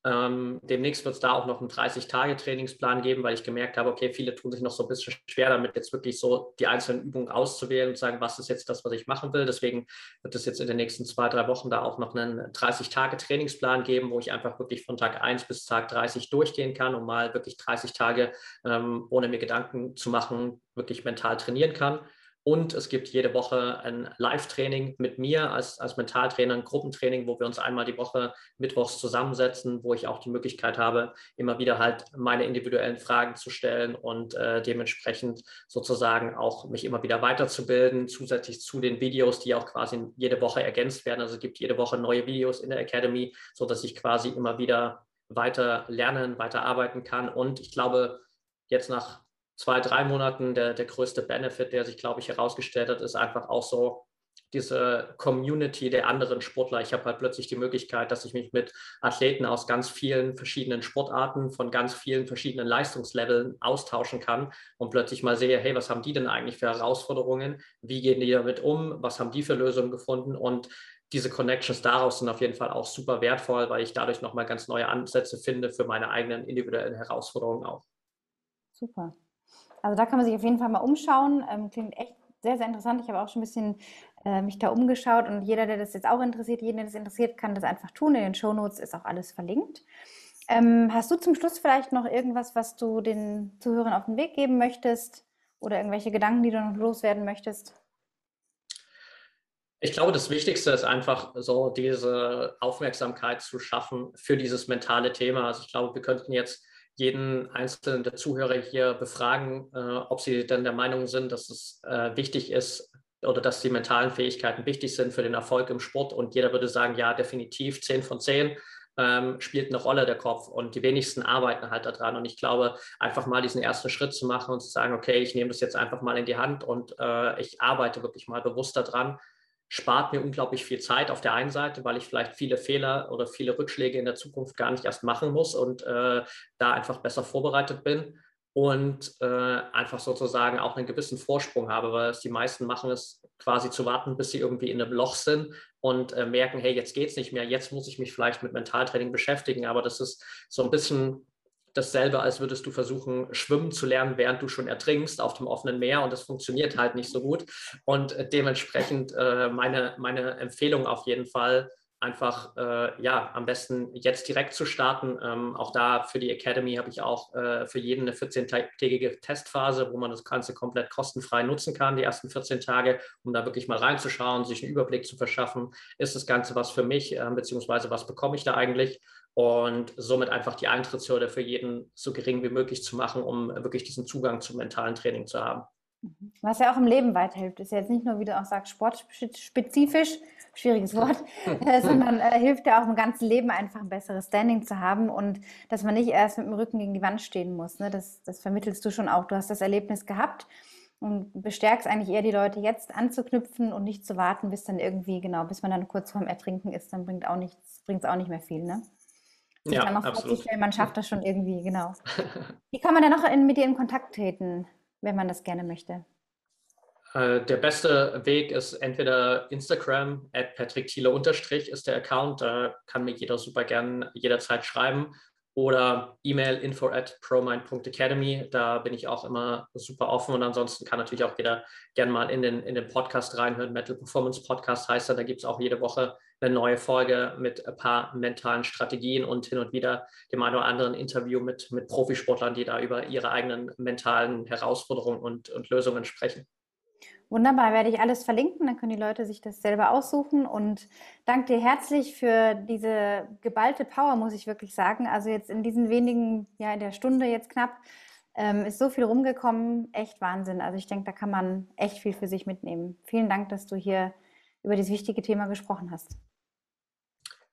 Ähm, demnächst wird es da auch noch einen 30-Tage-Trainingsplan geben, weil ich gemerkt habe, okay, viele tun sich noch so ein bisschen schwer damit, jetzt wirklich so die einzelnen Übungen auszuwählen und sagen, was ist jetzt das, was ich machen will. Deswegen wird es jetzt in den nächsten zwei, drei Wochen da auch noch einen 30-Tage-Trainingsplan geben, wo ich einfach wirklich von Tag 1 bis Tag 30 durchgehen kann und mal wirklich 30 Tage, ähm, ohne mir Gedanken zu machen, wirklich mental trainieren kann. Und es gibt jede Woche ein Live-Training mit mir als, als Mentaltrainer, ein Gruppentraining, wo wir uns einmal die Woche mittwochs zusammensetzen, wo ich auch die Möglichkeit habe, immer wieder halt meine individuellen Fragen zu stellen und äh, dementsprechend sozusagen auch mich immer wieder weiterzubilden, zusätzlich zu den Videos, die auch quasi jede Woche ergänzt werden. Also es gibt jede Woche neue Videos in der Academy, sodass ich quasi immer wieder weiter lernen, weiter arbeiten kann. Und ich glaube, jetzt nach zwei, drei Monaten der, der größte Benefit, der sich, glaube ich, herausgestellt hat, ist einfach auch so diese Community der anderen Sportler. Ich habe halt plötzlich die Möglichkeit, dass ich mich mit Athleten aus ganz vielen verschiedenen Sportarten, von ganz vielen verschiedenen Leistungsleveln austauschen kann und plötzlich mal sehe, hey, was haben die denn eigentlich für Herausforderungen? Wie gehen die damit um? Was haben die für Lösungen gefunden? Und diese Connections daraus sind auf jeden Fall auch super wertvoll, weil ich dadurch nochmal ganz neue Ansätze finde für meine eigenen individuellen Herausforderungen auch. Super. Also da kann man sich auf jeden Fall mal umschauen. Ähm, klingt echt sehr, sehr interessant. Ich habe auch schon ein bisschen äh, mich da umgeschaut und jeder, der das jetzt auch interessiert, jeden, der das interessiert, kann das einfach tun. In den Show Notes ist auch alles verlinkt. Ähm, hast du zum Schluss vielleicht noch irgendwas, was du den Zuhörern auf den Weg geben möchtest oder irgendwelche Gedanken, die du noch loswerden möchtest? Ich glaube, das Wichtigste ist einfach so diese Aufmerksamkeit zu schaffen für dieses mentale Thema. Also ich glaube, wir könnten jetzt jeden einzelnen der Zuhörer hier befragen, äh, ob sie denn der Meinung sind, dass es äh, wichtig ist oder dass die mentalen Fähigkeiten wichtig sind für den Erfolg im Sport. Und jeder würde sagen, ja, definitiv 10 von 10 ähm, spielt eine Rolle der Kopf und die wenigsten arbeiten halt daran. Und ich glaube, einfach mal diesen ersten Schritt zu machen und zu sagen, okay, ich nehme das jetzt einfach mal in die Hand und äh, ich arbeite wirklich mal bewusst daran, spart mir unglaublich viel Zeit auf der einen Seite, weil ich vielleicht viele Fehler oder viele Rückschläge in der Zukunft gar nicht erst machen muss und äh, da einfach besser vorbereitet bin und äh, einfach sozusagen auch einen gewissen Vorsprung habe, weil es die meisten machen es quasi zu warten, bis sie irgendwie in einem Loch sind und äh, merken, hey, jetzt geht es nicht mehr, jetzt muss ich mich vielleicht mit Mentaltraining beschäftigen, aber das ist so ein bisschen dasselbe, als würdest du versuchen, schwimmen zu lernen, während du schon ertrinkst auf dem offenen Meer und das funktioniert halt nicht so gut. Und äh, dementsprechend äh, meine, meine Empfehlung auf jeden Fall, einfach äh, ja am besten jetzt direkt zu starten. Ähm, auch da für die Academy habe ich auch äh, für jeden eine 14-tägige Testphase, wo man das Ganze komplett kostenfrei nutzen kann, die ersten 14 Tage, um da wirklich mal reinzuschauen, sich einen Überblick zu verschaffen. Ist das Ganze was für mich, äh, beziehungsweise was bekomme ich da eigentlich? Und somit einfach die Eintrittshürde für jeden so gering wie möglich zu machen, um wirklich diesen Zugang zum mentalen Training zu haben. Mhm. Was ja auch im Leben weiterhilft, ist ja jetzt nicht nur, wie du auch sagst, sportspezifisch, schwieriges Wort, [LAUGHS] äh, sondern äh, hilft ja auch im ganzen Leben einfach ein besseres Standing zu haben und dass man nicht erst mit dem Rücken gegen die Wand stehen muss. Ne? Das, das vermittelst du schon auch. Du hast das Erlebnis gehabt und bestärkst eigentlich eher die Leute jetzt anzuknüpfen und nicht zu warten, bis dann irgendwie, genau, bis man dann kurz vorm Ertrinken ist, dann bringt auch nichts, bringt es auch nicht mehr viel. Ne? Sich ja, dann noch vorzustellen, man schafft das schon irgendwie, genau. [LAUGHS] Wie kann man denn noch in, mit dir in Kontakt treten, wenn man das gerne möchte? Äh, der beste Weg ist entweder Instagram, at Patrick Thiele unterstrich ist der Account, da kann mir jeder super gern jederzeit schreiben oder E-Mail info at promind.academy. Da bin ich auch immer super offen und ansonsten kann natürlich auch jeder gerne mal in den, in den Podcast reinhören. Metal Performance Podcast heißt er. Da gibt es auch jede Woche eine neue Folge mit ein paar mentalen Strategien und hin und wieder dem einen oder anderen Interview mit, mit Profisportlern, die da über ihre eigenen mentalen Herausforderungen und, und Lösungen sprechen. Wunderbar, werde ich alles verlinken, dann können die Leute sich das selber aussuchen und danke dir herzlich für diese geballte Power, muss ich wirklich sagen. Also jetzt in diesen wenigen, ja in der Stunde jetzt knapp, ähm, ist so viel rumgekommen, echt Wahnsinn. Also ich denke, da kann man echt viel für sich mitnehmen. Vielen Dank, dass du hier über dieses wichtige Thema gesprochen hast.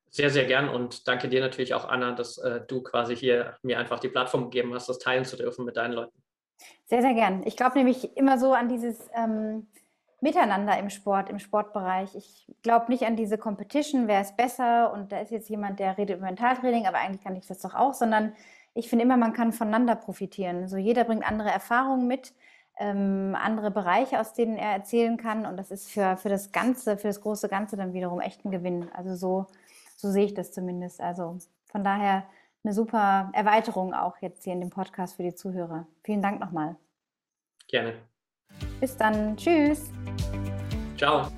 Sehr, sehr gern und danke dir natürlich auch, Anna, dass äh, du quasi hier mir einfach die Plattform gegeben hast, das teilen zu dürfen mit deinen Leuten. Sehr, sehr gern. Ich glaube nämlich immer so an dieses ähm, Miteinander im Sport, im Sportbereich. Ich glaube nicht an diese Competition, wer ist besser und da ist jetzt jemand, der redet über Mentaltraining, aber eigentlich kann ich das doch auch, sondern ich finde immer, man kann voneinander profitieren. So jeder bringt andere Erfahrungen mit, ähm, andere Bereiche, aus denen er erzählen kann und das ist für, für das Ganze, für das große Ganze dann wiederum echt ein Gewinn. Also so, so sehe ich das zumindest. Also von daher eine super Erweiterung auch jetzt hier in dem Podcast für die Zuhörer. Vielen Dank nochmal. Gerne. Bis dann. Tschüss. Ciao.